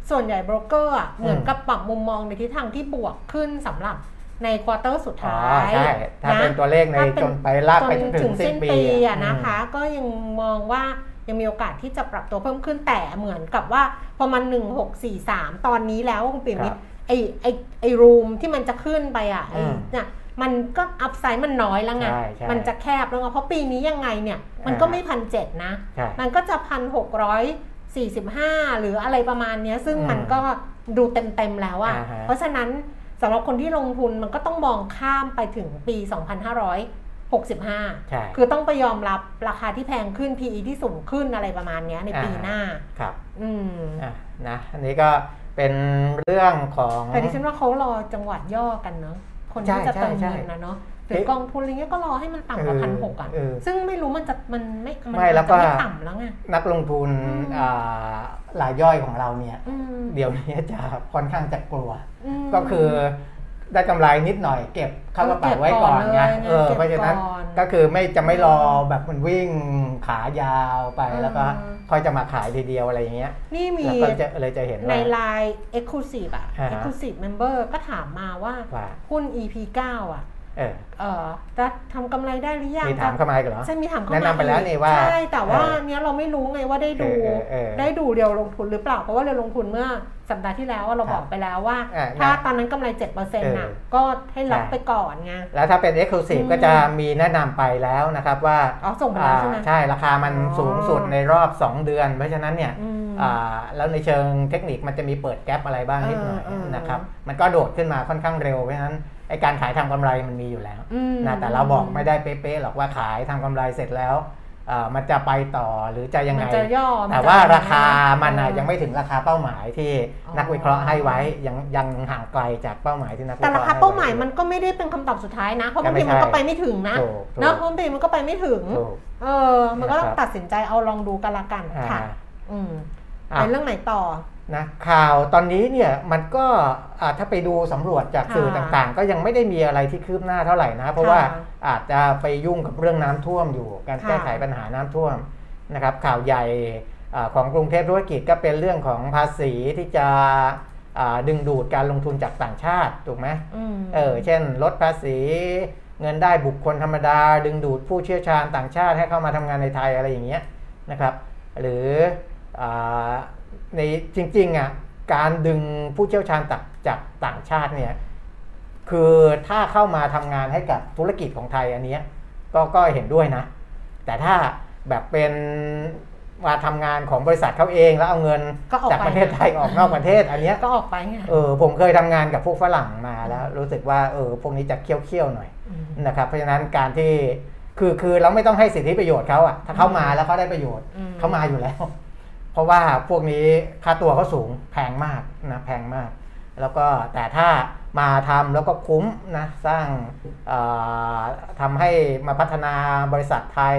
ส่วนใหญ่โบรกเกอร์อะเหมือนอืมกับปรับมุมมองในทิศทางที่บวกขึ้นสำหรับ ใน quarter สุดอ๋อท้ายใช่ถ้านะเป็นตัวเลขในถ้าเป็นจนไปลากไปจนถึงสิ้นปีอะอืมนะคะ ก็ยังมองว่ายังมีโอกาสที่จะปรับตัวเพิ่มขึ้นแต่เหมือนกับว่าพอมันหนึ่งหกสี่สามตอนนี้แล้วคุณเปรมมิตรไอไอไอ room ที่มันจะขึ้นไปอะไออืมเนี่ยมันก็ upside มันน้อยแล้วไงใช่ใช่มันจะแคบแล้วไงเพราะปีนี้ยังไงเนี่ย มันก็อ่าไม่พันเจ็ดนะใช่มันก็จะพันหกร้อยสี่สิบห้าหรืออะไรประมาณเนี้ยซึ่งอืมมันก็ดูเต็มๆแล้วอะอ่าฮะเพราะฉะนั้น สำหรับคนที่ลงทุนมันก็ต้องมองข้ามไปถึงปี 2565 ใช่ คือต้องไปยอมรับราคาที่แพงขึ้น PE ที่สูงขึ้นอะไรประมาณเนี้ยในปีอ่าหน้า ครับ อืมอะนะ อันนี้ก็เป็นเรื่องของ แต่ดิฉันว่าเขารอจังหวัดย่อกันเนาะ คนใช่ที่จะเติมใช่เงินใช่นะเนาะ หรือกองทุนอะไรเงี้ยก็รอให้มันต่ำกว่าเออพันหกอะเออซึ่งไม่รู้มันจะมันไม่มันไม่แล้วก็อาจจะไม่ต่ำแล้วไงนักลงทุนอืมอ่ารายย่อยของเราเนี่ยอืมเดี๋ยวนี้จะค่อนข้างจะกลัวมก็คือได้กำไรนิดหน่อยเก็บเข้ากระเป๋าไว้ก่อนไงเก็บก่อนเลยเออเก็บเพราะฉะนั้นก่อนก็คือไม่จะไม่รอแบบมันวิ่งขายาวไปอืมแล้วก็ค่อยจะมาขายทีเดียวอะไรอย่างเงี้ย นี่มีแล้วก็จะเลยจะเห็นในว่าไลน์ Exclusive อะอ่าฮะ Exclusive Member ก็ถามมาว่าว่าหุ้น EP 9 อะ เออเอ่อจะทำกำไรได้หรือยังมีถามเข้ามาอีกเหรอ ใช่มีถามเข้ามาแนะนำไปแล้วนี่ว่าใช่แต่ว่าเออเนี้ยเราไม่รู้ไงว่าได้ดูเออเออเออได้ดูเรียวลงทุนหรือเปล่าเพราะว่าเรียวลงทุนเมื่อสัปดาห์ที่แล้วอะเราครับบอกไปแล้วว่าอ่าถ้านะตอนนั้นกำไร7%น่ะเออก็ให้ล็อกใช่ไปก่อนไงแล้วถ้าเป็น Exclusive อืมก็จะมีแนะนำไปแล้วนะครับว่าอ๋อส่งไปแล้วใช่ไหมอ่าใช่ราคามันอ๋อสูงสุดในรอบ 2 เดือน เพราะฉะนั้นเนี่ยอืมอ่าแล้วในเชิงเทคนิคมันจะมีเปิดแกลบอะไรบ้างนิดหน่อยเออเออนะครับมันก็โดดขึ้นมาค่อนข้างเร็วเพราะฉะนั้น ไอการขายทำกำไรมันมีอยู่แล้วอืมนะแต่เราบอกไม่ได้เป๊ะๆหรอกว่าขายทำกำไรเสร็จแล้วอ่ามันจะไปต่อหรือจะยังไงมันจะย่อมันแต่จะว่าอะไรราคามันน่ะเออยังไม่ถึงราคาเป้าหมายที่อ๋อนักวิเคราะห์ให้ไว้ยังยังห่างไกลจากเป้าหมายที่นักวิเคแต่ราะห์ราคาให้ไว้เป้าหมายมันก็ไม่ได้เป็นคำตอบสุดท้ายนะเพราะก็บางไม่ทีมันก็ใช่ไปไม่ถึงนะถูกถูกเนาะบางทีมันก็ไปไม่ถึงถูกเออมันก็ต้องนะครับตัดสินใจเอาลองดูกันละกันค่ะอ่าอืมอะไปเรื่องไหนต่อ นะข่าวตอนนี้เนี่ยมันก็อ่าถ้าไปดูสำรวจจากค่ะสื่อต่างๆ ก็ยังไม่ได้มีอะไรที่คืบหน้าเท่าไหร่นะ เพราะว่าอาจจะไปยุ่งกับเรื่องน้ำท่วมอยู่การค่ะแก้ไขปัญหาน้ำท่วมนะครับ ข่าวใหญ่อ่าของกรุงเทพธุรกิจก็เป็นเรื่องของภาษีที่จะอ่าดึงดูดการลงทุนจากต่างชาติถูกไหมอืมเออเช่น ลดภาษีเงินได้บุคคลธรรมดา ดึงดูดผู้เชี่ยวชาญต่างชาติให้เข้ามาทำงานในไทยอะไรอย่างเงี้ยนะครับ หรืออา ในจริงๆอะการดึงผู้เชี่ยวชาญจากจากต่างชาติเนี่ยคือถ้าเข้ามาทำงานให้กับธุรกิจของไทยอันเนี้ยก็ก็เห็นด้วยนะ แต่ถ้าแบบเป็นมาทำงานของบริษัทเขาเองแล้วเอาเงินก็ออกจากไปประเทศไทยออกนอกประเทศ อันเนี้ยก็ออกไปไงเออผมเคยทำงานกับพวกฝรั่งมาแล้ว รู้สึกว่าเออพวกนี้จะเคี้ยวๆหน่อยมนะครับเพราะฉะนั้นการที่คือคือเราไม่ต้องให้สิทธิประโยชน์เขาอะถ้าเขามาแล้วเขาได้ประโยชน์อืมเขามาอยู่แล้วเพ ราะว่าพวกนี้ค่าตัวเขาสูงแพงมากนะแพงมาก แล้วก็แต่ถ้ามาทำแล้วก็คุ้มนะสร้างเอ่อทำให้มาพัฒนาบริษัทไทย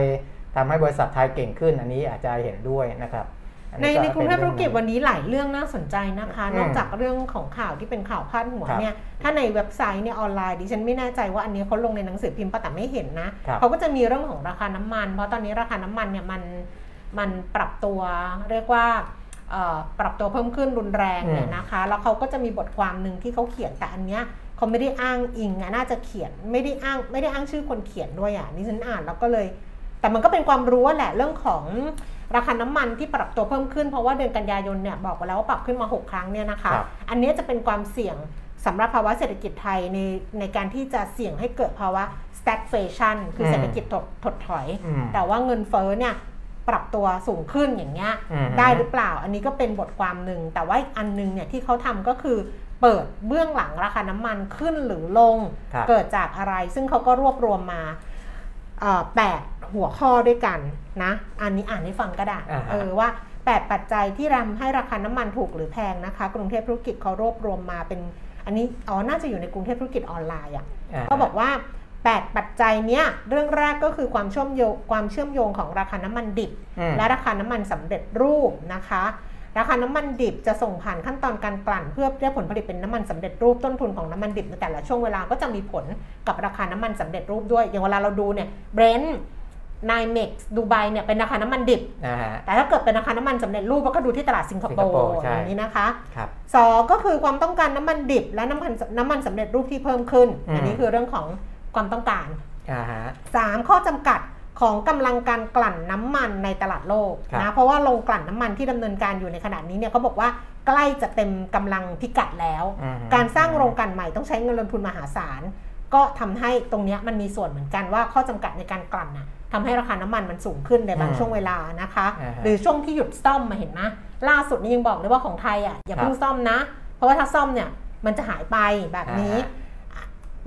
ทำให้บริษัทไทยเก่งขึ้นอันนี้อาจจะเห็นด้วยนะครับอัในในกรุงเทพธุรกิจป็วันนี้หลายเรื่องน่าสนใจนะคะอืมนอกจากเรื่องของข่าวที่เป็นข่าวพาดหัวครับเนี่ยถ้าในเว็บไซต์เนี่ยออนไลน์ดิฉันไม่แน่ใจว่าอันนี้เขาลงในหนังสือพิมพ์ปะแต่ไม่เห็นนะครับเขาก็จะมีเรื่องของราคาน้ำมัน เพราะตอนนี้ราคาน้ำมันเนี่ยมัน มันปรับตัวเรียกว่าเอ่อปรับตัวเพิ่มขึ้นรุนแรงเนี่ยอืมนะคะ แล้วเขาก็จะมีบทความหนึ่งที่เขาเขียนแต่อันเนี้ยเขาไม่ได้อ้างอิงอะน่าจะเขียนไม่ได้อ้างไม่ได้อ้างชื่อคนเขียนด้วยอะนี่ฉันอ่านแล้วก็เลย แต่มันก็เป็นความรู้แหละเรื่องของราคาน้ำมันที่ปรับตัวเพิ่มขึ้นเพราะว่าเดือนกันยายนเนี่ยบอกไปแล้วว่าปรับขึ้นมา 6 ครั้งเนี่ยนะคะครับอันเนี้ยจะเป็นความเสี่ยงสำหรับภาวะเศรษฐกิจไทยในในการที่จะเสี่ยงให้เกิดภาวะ stagflation คือเศรษฐกิจถดถดถอยอืมแต่ว่าเงินเฟ้อเนี่ย ปรับตัวสูงขึ้นอย่างเงี้ยอืมได้หรือเปล่า อันนี้ก็เป็นบทความหนึ่งแต่ว่าอีกอันหนึงเนี่ยที่เขาทำก็คือเปิดเบื้องหลังราคาน้ำมันขึ้นหรือลงครับเกิดจากอะไร ซึ่งเขาก็รวบรวมมาเอ่อแปดหัวข้อด้วยกันนะ อันนี้อ่านให้ฟังก็ได้อ่าฮะเออว่า 8 ปัจจัยที่ทำให้ราคาน้ำมันถูกหรือแพงนะคะ กรุงเทพธุรกิจเขารวบรวมมาเป็นอันนี้อ๋อน่าจะอยู่ในกรุงเทพธุรกิจออนไลน์อะาก็บอกว่า 8 ปัจจัยเนี้ยเรื่องแรกก็คือความเชื่อมโยงความเชื่อมโยงของราคาน้ำมันดิบอืมและราคาน้ำมันสำเร็จรูปนะคะ ราคาน้ำมันดิบจะส่งผ่านขั้นตอนการกลั่น เพื่อได้ผลผลิตเป็นน้ำมันสำเร็จรูปต้นทุนของน้ำมันดิบในแต่ละช่วงเวลาก็จะมีผลกับราคาน้ำมันสำเร็จรูปด้วย อย่างเวลาเราดูเนี่ยเบรนท์ไนเม็กซ์ดูไบเนี่ยเป็นราคาน้ำมันดิบนะฮะแต่ถ้าเกิดเป็นราคาน้ำมันสำเร็จรูปเราก็ดูที่ตลาดสิงคโปร์ร์ใช่อย่างนี้นะคะครับสองก็คือความต้องการน้ำมันดิบและน้ำมันน้ำมันสำเร็จรูปที่เพิ่มขึ้นอืมอันนี้คือเรื่องของ ความต้องการอ่าฮะ3ข้อจำกัดของกำลังการกลั่นน้ำมันในตลาดโลกครับนะเพราะว่าโรงกลั่นน้ำมันที่ดำเนินการอยู่ในขณะนี้เนี่ยเขาบอกว่าใกล้จะเต็มกำลังพิกัดแล้วอืมการสร้างโรงกลั่นใหม่ต้องใช้เงินลงทุนมหาศาล ก็ทำให้ตรงเนี้ยมันมีส่วนเหมือนกันว่าข้อจำกัดในการกลั่นน่ะทำให้ราคาน้ำมันมันสูงขึ้นในบางอืมช่วงเวลานะคะอ่าฮะหรือช่วงที่หยุดซ่อมมาเห็นนะล่าสุดนี่ยังบอกเลยว่าของไทยอะอย่าครับเพิ่งซ่อมนะ เพราะว่าถ้าซ่อมเนี่ยมันจะหายไปแบบนี้อ่า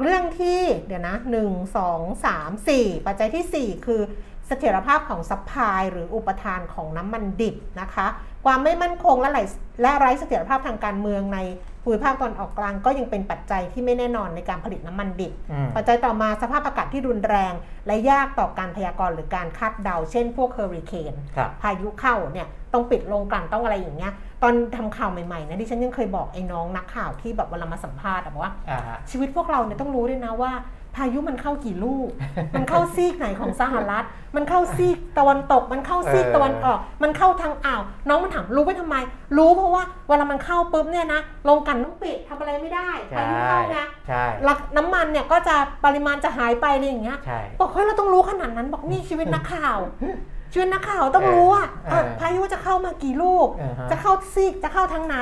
เรื่องที่เดี๋ยวนะ1 2 3 4ปัจจัยที่สี่4คือเสถียรภาพของ supply หรืออุปทานของน้ำมันดิบนะคะ ความไม่มั่นคงและไหลและไร้เสถียรภาพทางการเมืองในภูมิภาคตะวันออกกลางก็ยังเป็นปัจจัยที่ไม่แน่นอนในการผลิตน้ำมันดิบอืมปัจจัยต่อมาสภาพอากาศที่รุนแรง และยากต่อการพยากรณ์หรือการคาดเดา เช่นพวกเฮอริเคนครับพายุเข้าเนี่ยต้องปิดโรงกลั่นต้องอะไรอย่างเงี้ย ตอนทำข่าวใหม่ๆนะดิฉันยังเคยบอกไอ้น้องนักข่าวที่แบบเวลามาสัมภาษณ์อะบอกว่าอ่าฮะชีวิตพวกเราเนี่ยต้องรู้ด้วยนะว่า พายุมันเข้ากี่ลูก มันเข้าซีกไหนของสหรัฐ มันเข้าซีกตะวันตก มันเข้าซีกเออตะวันออก มันเข้าทางอ่าว น้องมันถามรู้ไปทำไม รู้เพราะว่าเวลามันเข้าปุ๊บเนี่ยนะโรงกลั่นต้องปิดทำอะไรไม่ได้พายุเข้าไงใช่หลักน้ำมันเนี่ยก็จะปริมาณจะหายไปอะไรอย่างเงี้ยใช่บอกเฮ้ยเราต้องรู้ขนาดนั้นบอกนี่ชีวิตนักข่าว ชีวิตนักข่าวต้องรู้อะเออเออพายุจะเข้ามากี่ลูกอ่าฮะจะเข้าซีกจะเข้าทางไหน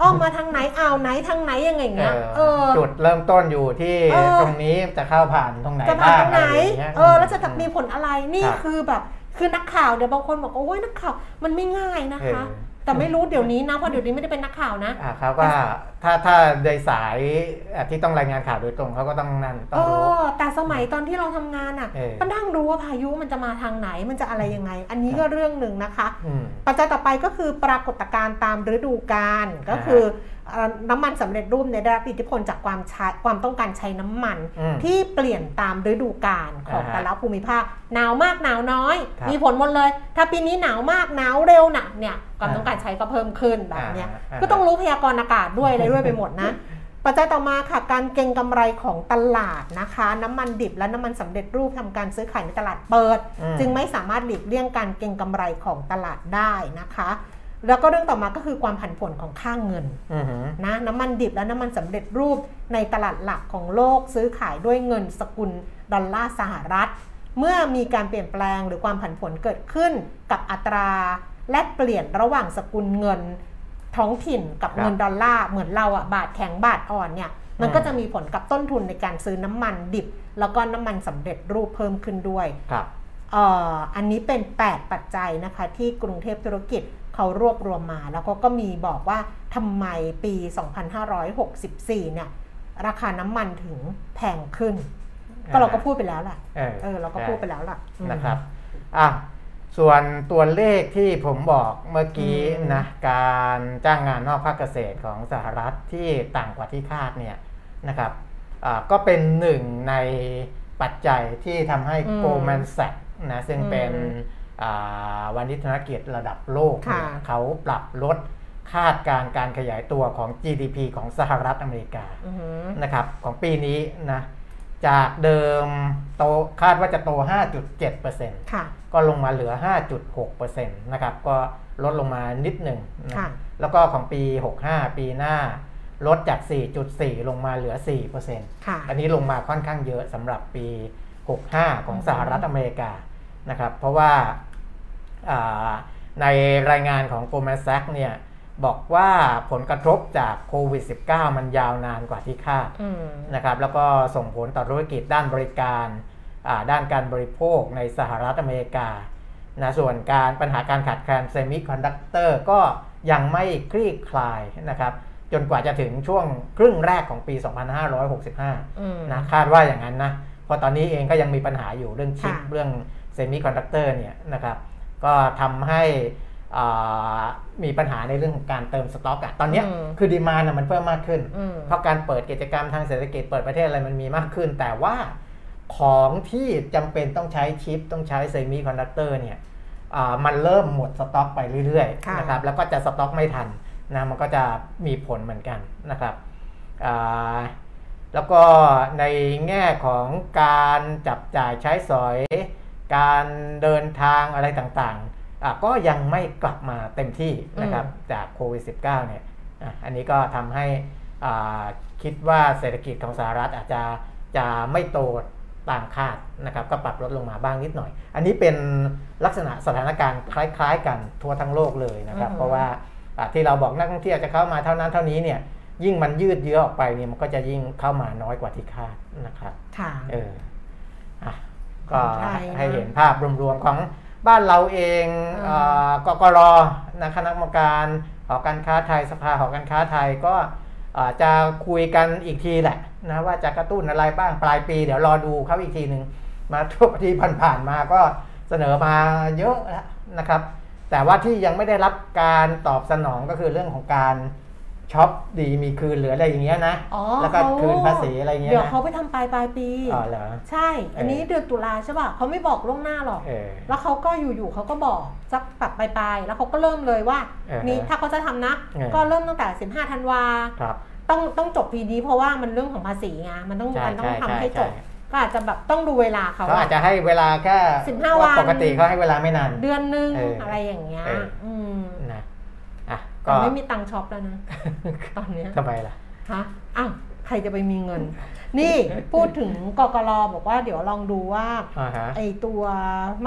อ้อมมาทางไหนอ่าวไหนทางไหนยังไงอย่างเงี้ยเออจุดเริ่มต้นอยู่ที่เออตรงนี้จะเข้าผ่านตรงไหนจะผ่านบ้างทางไหนอะไรอย่างงี้ยเออแล้วจะมีผลอะไรนี่ครับคือแบบคือนักข่าวเดี๋ยวบางคนบอกโอ้ยนักข่าวมันไม่ง่ายนะคะเออ แต่ไม่รู้เดี๋ยวนี้นะเพราะเดี๋ยวนี้ไม่ได้เป็นนักข่าวนะอ่าเขาก็ถ้าถ้าโดยสายอะที่ต้องรายงานข่าวโดยตรงเขาก็ต้องนั่นต้อเองรู้อแต่สมัยตอนที่เราทำงานอะเออก็นั่งรู้ว่าพายุมันจะมาทางไหนมันจะอะไรยังไง อันนี้ก็เรื่องหนึ่งนะคะอืมปัจจัยต่อไปก็คือปรากฏการณ์ตามฤดูกาลก็คือเอ่อ น้ำมันสำเร็จรูปเนี่ยได้รับอิทธิพลจากความใช้ความต้องการใช้น้ำมันอืมที่เปลี่ยนตามฤดูกาลของอ่าฮะแต่ละภูมิภาคหนาวมากหนาวน้อยครับมีผลหมดเลย ถ้าปีนี้หนาวมากหนาวเร็วหนักเนี่ยความอ่าต้องการใช้ก็เพิ่มขึ้นแบบเนี้ยอ่าอ่าก็ต้องรู้พยากรณ์อากาศด้วยอะไรด้วยไปหมดนะปัจจัยต่อมาค่ะการเก็งกำไรของตลาดนะคะ น้ำมันดิบและน้ำมันสำเร็จรูปทำการซื้อขายในตลาดเปิดอืมจึงไม่สามารถหลีกเลี่ยงการเก็งกำไรของตลาดได้นะคะ แล้วก็เรื่องต่อมาก็คือความผันผวนของค่าเงินอือหือนะน้ำมันดิบและน้ำมันสำเร็จรูปในตลาดหลักของโลกซื้อขายด้วยเงินสกุลดอลลาร์สหรัฐ เมื่อมีการเปลี่ยนแปลงหรือความผันผวนเกิดขึ้นกับอัตราแลกเปลี่ยนระหว่างสกุลเงินท้องถิ่นกับครับเงินดอลลาร์เหมือนเราอะบาทแข็งบาทอ่อนเนี่ยมันอืมก็จะมีผลกับต้นทุนในการซื้อน้ำมันดิบ แล้วก็น้ำมันสำเร็จรูปเพิ่มขึ้นด้วยครับเอ่ออันนี้เป็น 8 ปัจจัยนะคะที่กรุงเทพธุรกิจ เขารวบรวมมาแล้วก็ก็มีบอกว่าทำไมปี 2564 เนี่ย ราคาน้ำมันถึงแพงขึ้น ก็เราก็พูดไปแล้วล่ะเออเออเราก็พูดไปแล้วล่ะอืมนะครับอะส่วนตัวเลขที่ผมบอกเมื่อกี้อืมนะการจ้างงานนอกภาคเกษตรของสหรัฐที่ต่างกว่าที่คาดเนี่ยนะครับอ่าก็เป็นหนึ่งในปัจจัยที่ทำให้อืมโกลแมนแซกนะซึ่งเป็นอืมอ่า วันนิธนกิจระดับโลกเนี่ยค่ะเขาปรับลดคาดการณ์การขยายตัวของ GDP ของสหรัฐอเมริกาอือหือนะครับของปีนี้นะจากเดิมโตคาดว่าจะโต 5.7%ค่ะก็ลงมาเหลือ 5.6%นะครับก็ลดลงมานิดหนึ่งนะค่ะแล้วก็ของปี 65 ปีหน้าลดจาก 4.4 ลงมาเหลือ4%ค่ะอันนี้ลงมาค่อนข้างเยอะสำหรับปี 65 ของสหรัฐอเมริกา นะครับ เพราะว่าอ่าในรายงานของ Goldman Sachs เนี่ยบอกว่าผลกระทบจากโควิด -19 มันยาวนานกว่าที่คาดอืมนะครับแล้วก็ส่งผลต่อธุรกิจด้านบริการอ่าด้านการบริโภคในสหรัฐอเมริกานะส่วนการปัญหาการขาดแคลนเซมิคอนดักเตอร์ก็ยังไม่คลี่คลายนะครับ จนกว่าจะถึงช่วงครึ่งแรกของปี 2565อืมนะคาดว่าอย่างนั้นนะเพราะตอนนี้เองก็ยังมีปัญหาอยู่เรื่องชิปค่ะเรื่อง เซมิคอนดักเตอร์เนี่ยนะครับก็ทำให้อ่ามีปัญหาในเรื่องของการเติมสต็อกอะตอนเนี้ยอืมคือดีมานะมันเพิ่มมากขึ้นอืมเพราะการเปิดกิจกรรมทางเศรษฐกิจเปิดประเทศอะไรมันมีมากขึ้น แต่ว่าของที่จำเป็นต้องใช้ชิป ต้องใช้เซมิคอนดักเตอร์เนี่ยอ่ามันเริ่มหมดสต็อกไปเรื่อยค่ะๆนะครับแล้วก็จะสต็อกไม่ทันนะมันก็จะมีผลเหมือนกันนะครับอ่าแล้วก็ในแง่ของการจับจ่ายใช้สอย การเดินทางอะไรต่างๆอะก็ยังไม่กลับมาเต็มที่นะครับจากโควิด -19 เนี่ยอะอันนี้ก็ทำให้อ่าคิดว่าเศรษฐกิจของสหรัฐอาจจะจะไม่โตตามคาดนะครับก็ปรับลดลงมาบ้างนิดหน่อย อันนี้เป็นลักษณะสถานการณ์คล้ายๆ กันทั่วทั้งโลกเลยนะครับอือฮึเพราะว่าอะที่เราบอกนักท่องเที่ยวจะเข้ามาเท่านั้นเท่านี้เนี่ยยิ่งมันยืดเยื้อออกไปเนี่ยมันก็จะยิ่งเข้ามาน้อยกว่าที่คาดนะครับค่ะเอออะ ก็ของไทยนะให้เห็นภาพรวมๆของบ้านเราเองอืมเอ่อกกรนะคณะกรรมการหอการค้าไทยสภาหอการค้าไทยก็อ่าจะคุยกันอีกทีแหละนะว่าจะกระตุ้นอะไรบ้างปลายปี เดี๋ยวรอดูเขาอีกทีหนึ่งมาทุกที่ผ่านๆมาก็เสนอมาเยอะแล้วนะครับ แต่ว่าที่ยังไม่ได้รับการตอบสนองก็คือเรื่องของการ ช็อปดีมีคืนหรืออะไรอย่างเงี้ยนะอ๋อแล้วก็เขาคืนภาษีอะไรเงี้ยเดี๋ยวนะเขาไปทำปลายปลายปีอ๋อเหรอใช่ อันนี้เดือนตุลาใช่ป่ะเขาไม่บอกล่วงหน้าหรอกเออแล้วเขาก็อยู่ๆเขาก็บอกสักปัดปลายๆแล้วเขาก็เริ่มเลยว่าเออนี่ถ้าเขาจะทำนะเออก็เริ่มตั้งแต่ 15ธันวาครับต้องต้องจบปีนี้เพราะว่ามันเรื่องของภาษีไงมันต้องใช่มันต้องใช่ทำให้ใช่จบก็อาจจะแบบต้องดูเวลาเขาเขาอาจอะจะให้เวลาแค่15วันปกติเขาให้เวลาไม่นานเดือนนึงเออออะไรอย่างเงี้ยเอออืมนะอะแต่ ก็ไม่มีตังค์ช็อปแล้วนะ ตอนเนี้ยทำไมล่ะฮะอ้าวใครจะไปมีเงิน นี่พูดถึงกกรบอกว่าเดี๋ยวลองดูว่าอ่าฮะไอตัว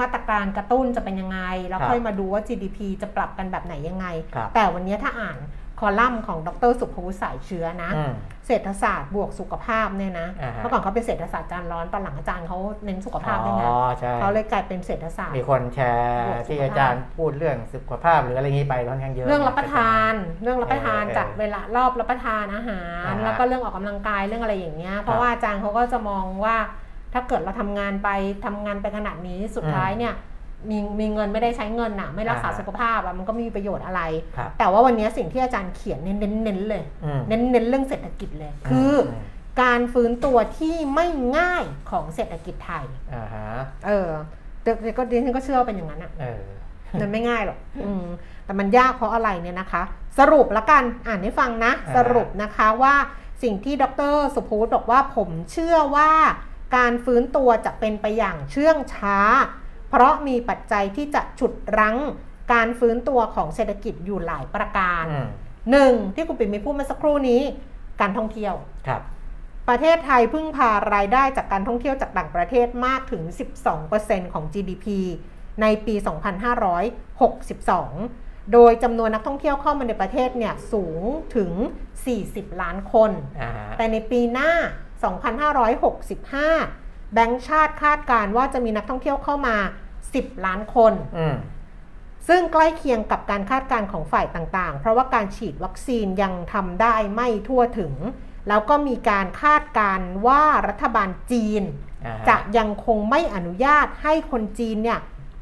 มาตรการกระตุ้นจะเป็นยังไง แล้วครับค่อยมาดูว่า GDP จะปรับกันแบบไหนยังไงครับแต่วันนี้ถ้าอ่าน คอลัมน์ของดรสุภวุฒิสายเชื้อนะอืมเศรษฐศาสตร์บวกสุขภาพเนี่ยนะอ่าฮะเมื่อก่อนเขาเป็นเศรษฐศาสตร์จานร้อนตอนหลังอาจารย์เขาเน้นสุขภาพด้วยนะอ๋อใช่เขาเลยกลายเป็นเศรษฐศาสตร์มีคนแชร์บวกสุขภาพที่อาจารย์พูดเรื่องสุขภาพหรืออะไรอย่างนี้ไปค่อนข้างเยอะเรื่องรับประทาน เรื่องรับประทานเออจัดเวลารอบรับประทานอาหารอ่าฮะแล้วก็เรื่องออกกำลังกายเรื่องอะไรอย่างเงี้ยเพราะว่าอาจารย์เขาก็จะมองว่าถ้าเกิดเราทำงานไปทำงานไปขนาดนี้สุดท้ายเนี่ย มีมีเงินไม่ได้ใช้เงินน่ะไม่รักษาอ่าฮะสุขภาพอะมันก็ไม่มีประโยชน์อะไรครับแต่ว่าวันนี้สิ่งที่อาจารย์เขียนเน้นเน้นเน้นเลยอืมเน้นเน้นเรื่องเศรษฐกิจเลย คืออมการฟื้นตัวที่ไม่ง่ายของเศรษฐกิจไทยอ่าฮะเออแต่แต่ก็ดิฉันก็เชื่อว่าเป็นอย่างนั้นอะเออมันไม่ง่ายหรอกอืมแต่มันยากเพราะอะไรเนี่ยนะคะ สรุปละกันอ่านให้ฟังนะอ่าสรุปนะคะว่าสิ่งที่ดรสุภูตบอกว่าผมเชื่อว่าการฟื้นตัวจะเป็นไปอย่างเชื่องช้า เพราะมีปัจจัยที่จะฉุดรั้งการฟื้นตัวของเศรษฐกิจอยู่หลายประการอืมหนึ่งที่คุณปิ่มมีพูดเมื่อสักครู่นี้ การท่องเที่ยวครับ ประเทศไทยพึ่งพารายได้จากการท่องเที่ยวจากต่างประเทศมากถึง 12%ของ GDP ในปี 2562 โดยจำนวนนักท่องเที่ยวเข้ามาในประเทศเนี่ยสูงถึง 40 ล้านคนอ่าฮะแต่ในปีหน้า 2565 แบงก์ชาติคาดการณ์ว่าจะมีนักท่องเที่ยวเข้ามา 10 ล้านคนอืมซึ่งใกล้เคียงกับการคาดการณ์ของฝ่ายต่างๆ เพราะว่าการฉีดวัคซีนยังทำได้ไม่ทั่วถึง แล้วก็มีการคาดการณ์ว่ารัฐบาลจีนอ่าฮจะยังคงไม่อนุญาตให้คนจีนเนี่ย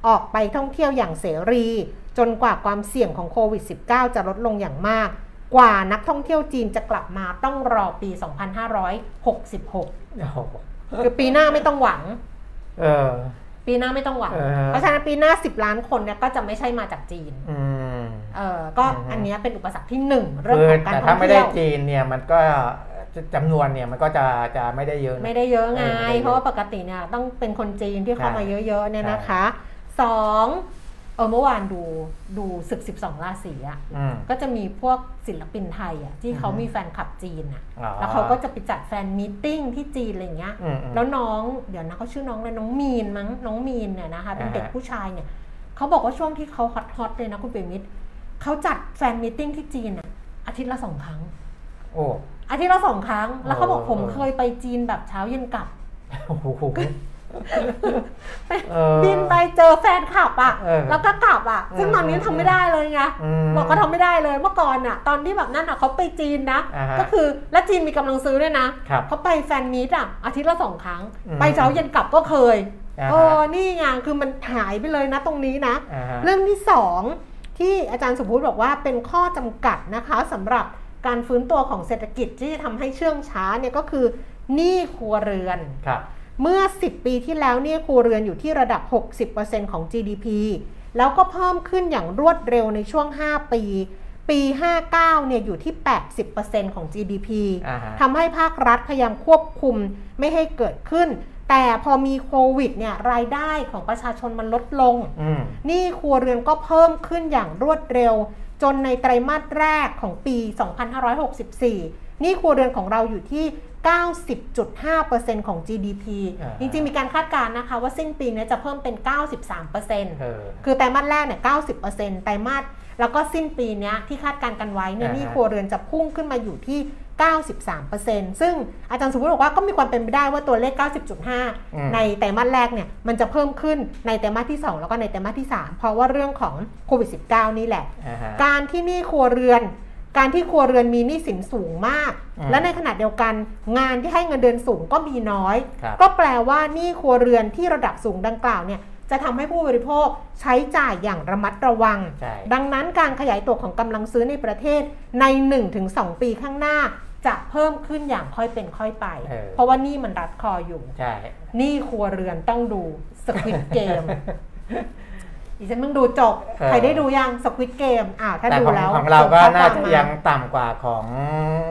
ออกไปท่องเที่ยวอย่างเสรี จนกว่าความเสี่ยงของโควิด -19 จะลดลงอย่างมาก กว่านักท่องเที่ยวจีนจะกลับมาต้องรอปี 2566โอ้โห คือปีหน้าไม่ต้องหวัง เออ ปีหน้าไม่ต้องหวัง เออ เพราะฉะนั้นปีหน้า 10 ล้านคนเนี่ยก็จะไม่ใช่มาจากจีน อืม เออก็อืม อันเนี้ยเป็นอุปสรรคที่หนึ่งเรื่องคือของการแต่ท่ถ้าองไม่ได้เที่ยวจีนเนี่ยมันก็จำนวนเนี่ยมันก็จะจะไม่ได้เยอะนะ ไม่ได้เยอะไง เออไม่ได้เยอะเพราะว่าปกติเนี่ยต้องเป็นคนจีนที่เข้ามาใช่ เยอะๆเนี่ยใช่นะคะสอง เออเมื่อวานดูดูศึก 12 ราศีอะอืมก็จะมีพวกศิลปินไทยอะที่เขาอือฮึมีแฟนคลับจีนอะอ๋อแล้วเขาก็จะไปจัดแฟนมีตติ้งที่จีนอะไรเงี้ยอืมอืมแล้วน้องเดี๋ยวนะเขาชื่อน้องเลยน้องมีนมั้งน้องมีนเนี่ยนะคะเป็นอ่าฮะเด็กผู้ชายเนี่ยเขาบอกว่าช่วงที่เขาฮอตฮอตๆเลยนะคุณเปรมมิตรเขาจัดแฟนมีตติ้งที่จีนอะอาทิตย์ละสองครั้งโอ้อาทิตย์ละสองครั้ง แล้วเขาบอกเออผมเออเคยไปจีนแบบเช้าเย็นกลับโอ้โหเออ บินไปเจอแฟนคลับอะเออแล้วก็กลับอะ ซึ่งเออตอนนี้ทำไม่ได้เลยไงอืมบอกก็ทำไม่ได้เลยเมื่อก่อนอะ ตอนที่แบบนั่นอะเขาไปจีนนะอ่าฮะก็คือแล้วจีนมีกำลังซื้อด้วยนะครับเขาไปแฟนมีตอะ อาทิตย์ละสองครั้งอืมไปเช้าเย็นกลับก็เคยอ่าฮะเออนี่ไงคือมันหายไปเลยนะตรงนี้นะอ่าฮะเรื่องที่สองที่อาจารย์สุภูตบอกว่าเป็นข้อจำกัดนะคะสำหรับการฟื้นตัวของเศรษฐกิจที่จะทำให้เชื่องช้าเนี่ยก็คือหนี้ครัวเรือนครับ เมื่อ 10 ปีที่แล้วเนี่ยครัวเรือนอยู่ที่ระดับ 60%ของ GDP แล้วก็เพิ่มขึ้นอย่างรวดเร็วในช่วง 5 ปี ปี 59 เนี่ยอยู่ที่ 80%ของ GDP อ่าฮะทำให้ภาครัฐพยายามควบคุมไม่ให้เกิดขึ้น แต่พอมีโควิดเนี่ยรายได้ของประชาชนมันลดลงอืมหนี้ครัวเรือนก็เพิ่มขึ้นอย่างรวดเร็ว จนในไตรมาสแรกของปี 2564หนี้ครัวเรือนของเราอยู่ที่ 90.5%ของ GDP อ่าจริงๆ มีการคาดการณ์นะคะว่าสิ้นปีเนี้จะเพิ่มเป็น 93%เออคือไตรมาสแรกเนี่ย 90%ไตรมาสแล้วก็สิ้นปีเนี้ยที่คาดการณ์กันไว้เนี่ยอ่าฮะหนี้ครัวเรือนจะพุ่งขึ้นมาอยู่ที่ 93%ซึ่งอาจารย์สุภุตบอกว่าก็มีความเป็นไปได้ว่าตัวเลข 90.5 ในไตรมาสแรกเนี่ยมันจะเพิ่มขึ้นในไตรมาสที่ 2 แล้วก็ในไตรมาสที่ 3 เพราะว่าเรื่องของโควิด -19 นี่แหละอ่าฮะการที่หนี้ครัวเรือน การที่ครัวเรือนมีหนี้สินสูงมากอืมและในขณะเดียวกัน งานที่ให้เงินเดือนสูงก็มีน้อยครับก็แปลว่าหนี้ครัวเรือนที่ระดับสูงดังกล่าวเนี่ยจะทำให้ผู้บริโภคใช้จ่ายอย่างระมัดระวังใช่ดังนั้นการขยายตัวของกำลังซื้อในประเทศใน 1-2 ปีข้างหน้า จะเพิ่มขึ้นอย่างค่อยเป็นค่อยไปเออเพราะว่านี่มันรัดคออยู่ใช่นี่ครัวเรือนต้องดูสควิตเกม ดิฉันเพิ่งดูจบ เออ ใครได้ดูยังสควิตเกมอ่าถ้าแต่ดูของแล้วของเราก็ส่งข้อน่าควจะมม ยังต่ำกว่าของ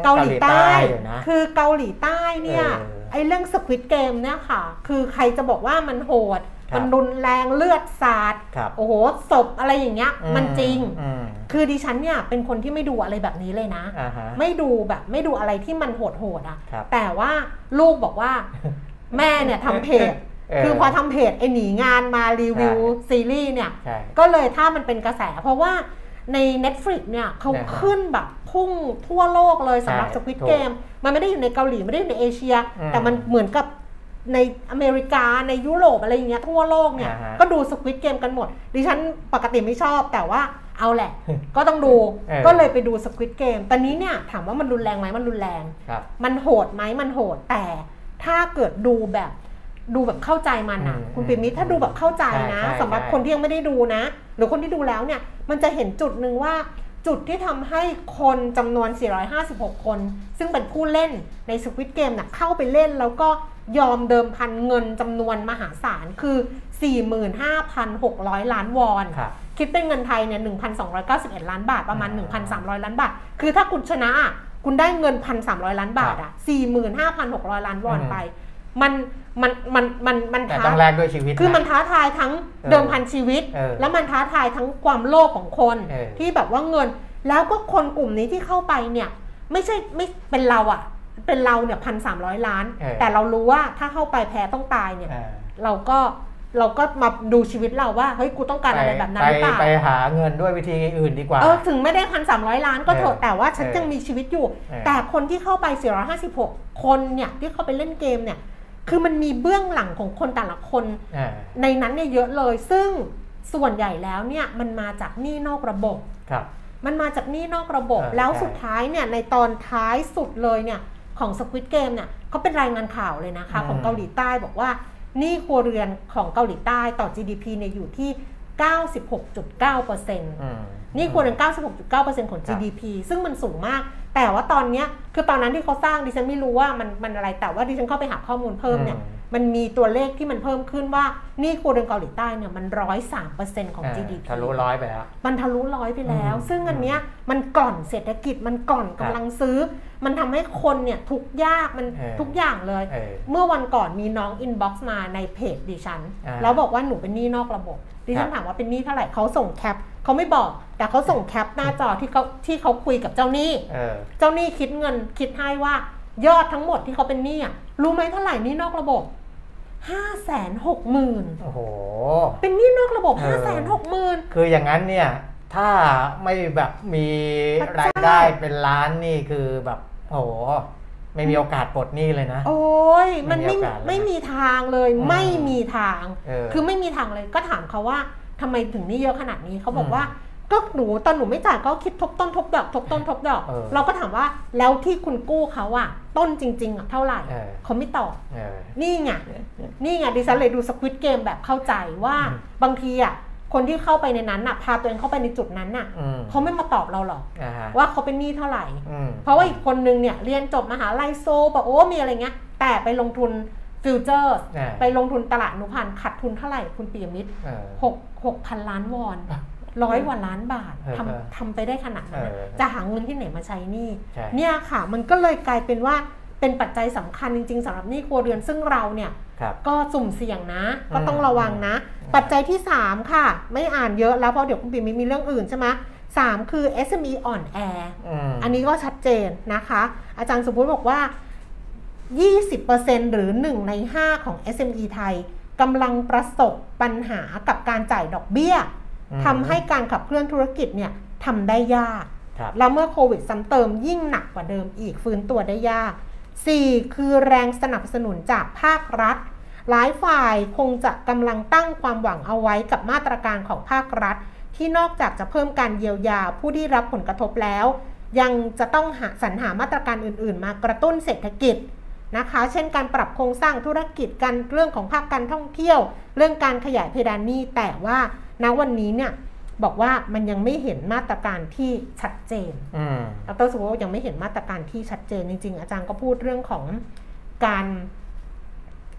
เกาหลีใต้อยู่นะ คือเกาหลีใต้เนี่ยเออไอ้เรื่องสควิตเกมเนี่ยค่ะ คือใครจะบอกว่ามันโหด ครับ มันรุนแรงเลือดสาดครับโอ้โหศพอะไรอย่างเงี้ยอืมันจริง อืมคือดิฉันเนี่ยเป็นคนที่ไม่ดูอะไรแบบนี้เลยนะ อ่าฮะ ไม่ดูแบบไม่ดูอะไรที่มันโหดโหดๆอะครับแต่ว่าลูกบอกว่า แม่เนี่ยทำเพจเออ คือพอทำเพจไอหนีงานมารีวิวใช่ซีรีส์เนี่ยใช่ก็เลยถ้ามันเป็นกระแส เพราะว่าใน Netflix เนี่ยเขานะฮะขึ้นแบบพุ่งทั่วโลกเลยสำหรับใช่สควิตถูกเกมมันไม่ได้อยู่ในเกาหลี ไม่ได้อยู่ในเอเชียอืมแต่มันเหมือนกับในอเมริกาในยุโรปอะไรอย่างเงี้ยทั่วโลกเนี่ยอ่าฮะก็ดูสควิตเกมกันหมด ดิฉันปกติไม่ชอบแต่ว่าเอาแหละ ก็ต้องดูเออก็เลยไปดูสควิตเกมตอนนี้เนี่ยถามว่ามันรุนแรงไหมมันรุนแรงครับมันโหดไหมมันโหดแต่ถ้าเกิดดูแบบ ดูแบบเข้าใจมันนะอืมคุณปิมิตรถ้าดูแบบเข้าใจนะใช่ใช่สำหรับใช่คนที่ยังไม่ได้ดูนะ หรือคนที่ดูแล้วเนี่ยมันจะเห็นจุดหนึ่งว่าจุดที่ทำให้คนจำนวน 456 คน ซึ่งเป็นผู้เล่นในสควิตเกมน่ะเข้าไปเล่นแล้วก็ยอมเดิมพันเงินจำนวนมหาศาลคือ 45,600 ล้านวอนครับคิดเป็นเงินไทยเนี่ย 1,291 ล้านบาทประมาณ 1,300 ล้านบาท คือถ้าคุณชนะอะคุณได้เงิน 1,300 ล้านบาทอะ45,600 ล้านวอนอืมไป มัน มันมันมันมันแต่ท้าต้องแลกด้วยชีวิต คือมันนะท้าทายทั้งเออเดิมพันชีวิตเออแล้วมันท้าทายทั้งความโลภของคนเออที่แบบว่าเงิน แล้วก็คนกลุ่มนี้ที่เข้าไปเนี่ย ไม่ใช่ไม่เป็นเราอะ เป็นเราเนี่ยพันสามร้อยล้านเออแต่เรารู้ว่าถ้าเข้าไปแพ้ต้องตายเนี่ยอ่าเราก็เราก็มาดูชีวิตเราว่าเฮ้ยกูต้องการอะไรแบบนั้นหรือเปล่าไปไปหาเงินด้วยวิธีอื่นดีกว่าเออถึงไม่ได้พันสามร้อยล้านก็เถอะเออแต่ว่าฉันเออยังมีชีวิตอยู่เออแต่คนที่เข้าไป 456 คนเนี่ยที่เข้าไปเล่นเกมเนี่ย คือมันมีเบื้องหลังของคนแต่ละคนอ่าในนั้นเนี่ยเยอะเลย ซึ่งส่วนใหญ่แล้วเนี่ยมันมาจากหนี้นอกระบบครับมันมาจากหนี้นอกระบบเออแล้วใช่สุดท้ายเนี่ยในตอนท้ายสุดเลยเนี่ยของ Squid Game เนี่ยเขาเป็นรายงานข่าวเลยนะคะอืมของเกาหลีใต้บอกว่าหนี้ครัวเรือนของเกาหลีใต้ต่อ GDP เนี่ยอยู่ที่ 96.9%อืมนี่ควรเป็น96.9%ของครับ GDP ซึ่งมันสูงมาก แต่ว่าตอนเนี้ยคือตอนนั้นที่เขาสร้างดิฉันไม่รู้ว่ามันมันอะไรแต่ว่าดิฉันเข้าไปหาข้อมูลเพิ่มเนี่ย มมันมีตัวเลขที่มันเพิ่มขึ้นว่าหนี้ครัวเรือนเกาหลีใต้เนี่ยมันร้อยสามเปอร์เซ็นต์ของอ่า GDP ทะลุร้อยไปแล้ว มันทะลุร้อยไปแล้วอืมซึ่งอันเนี้ยมันกร่อนเศรษฐกิจมันกร่อนกำลังซื้อ มันทำให้คนเนี่ยทุกข์ยากมันเออทุกอย่างเลยเออเมื่อวันก่อนมีน้อง inbox มาในเพจดิฉันอ่าแล้วบอกว่าหนูเป็นหนี้นอกระบบดิฉันครับถามว่าเป็นหนี้เท่าไหร่เขาส่งแคปเขาไม่บอก แต่เขาส่งแคปหน้าจอที่เขาที่เขาคุยกับเจ้าหนี้เออเจ้าหนี้คิดเงินคิดให้ว่า ยอดทั้งหมดที่เขาเป็นหนี้อะรู้ไหมเท่าไหร่หนี้นอกระบบห้าแสนหกหมื่นโอ้โห เป็นหนี้นอกระบบเอห้าอแสนหกหมื่น คืออย่างนั้นเนี่ย ถ้าไม่แบบมีพระเจ้ารายได้เป็นล้านนี่คือแบบโอ้โห ไม่มีโอกาสปลดหนี้เลยนะ โอ้ยมันไม่ไม่มีโอกาสเลยไม่มีทางเลยอืม ไม่มีทาง เออ คือไม่มีทางเลยก็ถามเขาว่าทำไมถึงหนี่เยอะขนาดนี้เขาบอกอืมว่า ก็หนูตอนหนูไม่จ่ายก็คิดทบต้นทบดอกทบต้นทบดอก เออเราก็ถามว่าแล้วที่คุณกู้เขาอะต้นจริงๆอะเท่าไหร่เออ เขาไม่ตอบ เออ นี่ไง นี่ไงดิฉันเลยดูสควิตเกมแบบเข้าใจว่าอืม บางทีอะคนที่เข้าไปในนั้นอะพาตัวเองเข้าไปในจุดนั้นอะอืมเขาไม่มาตอบเราหรอกอ่าฮะว่าเขาเป็นหนี้เท่าไหร่ อืมเพราะว่าอีกคนนึงเนี่ยเรียนจบมหาลัยโซบอกโอ้มีอะไรเงี้ย แต่ไปลงทุนฟิวเจอร์อ่าไปลงทุนตลาดอนุพันธ์ขาดทุนเท่าไหร่คุณปียมิตรเออหกหกพันล้านวอน ร้อยกว่าล้านบาทเออทำทำไปได้ขนาดนั้นนะเออจะหาเงินที่ไหนมาใช้หนี่ใช่เนี่ยค่ะ มันก็เลยกลายเป็นว่าเป็นปัจจัยสำคัญจริง ๆสำหรับหนี้ครัวเรือนซึ่งเราเนี่ยครับก็สุ่มเสี่ยงนะอืมก็ต้องระวังนะอืมปัจจัยที่ 3 ค่ะ ไม่อ่านเยอะแล้วเพราะเดี๋ยวคุณปีมิตรมีเรื่องอื่นใช่ไหมสามคือ SME อ่อนแออืมอันนี้ก็ชัดเจนนะคะ อาจารย์สมพุติบอกว่า 20%หรือ 1 ใน 5 ของ SME ไทยกำลังประสบปัญหากับการจ่ายดอกเบี้ยอืม ทำให้การขับเคลื่อนธุรกิจเนี่ยทำได้ยากครับแล้วเมื่อโควิดซ้ำเติมยิ่งหนักกว่าเดิมอีกฟื้นตัวได้ยาก 4. คือแรงสนับสนุนจากภาครัฐ หลายฝ่ายคงจะกำลังตั้งความหวังเอาไว้กับมาตรการของภาครัฐ ที่นอกจากจะเพิ่มการเยียวยาผู้ที่รับผลกระทบแล้ว ยังจะต้องหาสรรหามาตรการอื่น ๆ มากระตุ้นเศรษฐกิจนะคะ เช่นการปรับโครงสร้างธุรกิจการเรื่องของภาคการท่องเที่ยว เรื่องการขยายเพดานหนี้แต่ว่า ณวันนี้เนี่ยบอกว่ามันยังไม่เห็นมาตรการที่ชัดเจนอืมดรสุวัสดิ์ยังไม่เห็นมาตรการที่ชัดเจนจริง ๆ อาจารย์ก็พูดเรื่องของการ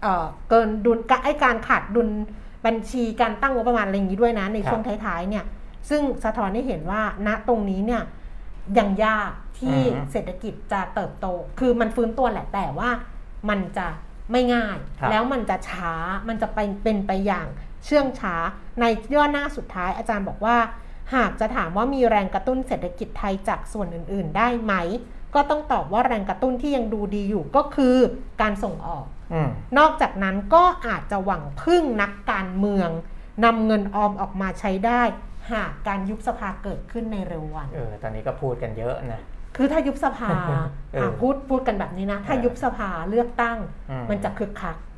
เอ่อเกินดุลไอการขาดดุลบัญชีการตั้งงบประมาณอะไรอย่างนี้ด้วยนะ ในครับช่วงท้ายๆเนี่ย ซึ่งสะท้อนให้เห็นว่าณตรงนี้เนี่ยยังยากที่อือฮึเศรษฐกิจจะเติบโต คือมันฟื้นตัวแหละแต่ว่ามันจะไม่ง่ายครับแล้วมันจะช้ามันจะไปเป็นไปอย่าง เชื่องช้า ในย่อหน้าสุดท้ายอาจารย์บอกว่า หากจะถามว่ามีแรงกระตุ้นเศรษฐกิจไทยจากส่วนอื่น ๆ ได้ไหม ก็ต้องตอบว่าแรงกระตุ้นที่ยังดูดีอยู่ก็คือการส่งออกอืมนอกจากนั้นก็อาจจะหวังพึ่งนักการเมืองนำเงินออมออกมาใช้ได้หากการยุบสภาเกิดขึ้นในเร็ววันเออตอนนี้ก็พูดกันเยอะนะคือถ้ายุบสภาเอออะพูดพูดกันแบบนี้นะ ถ้าเออยุบสภาเลือกตั้งอืมมันจะคึกคักอ่าฮะ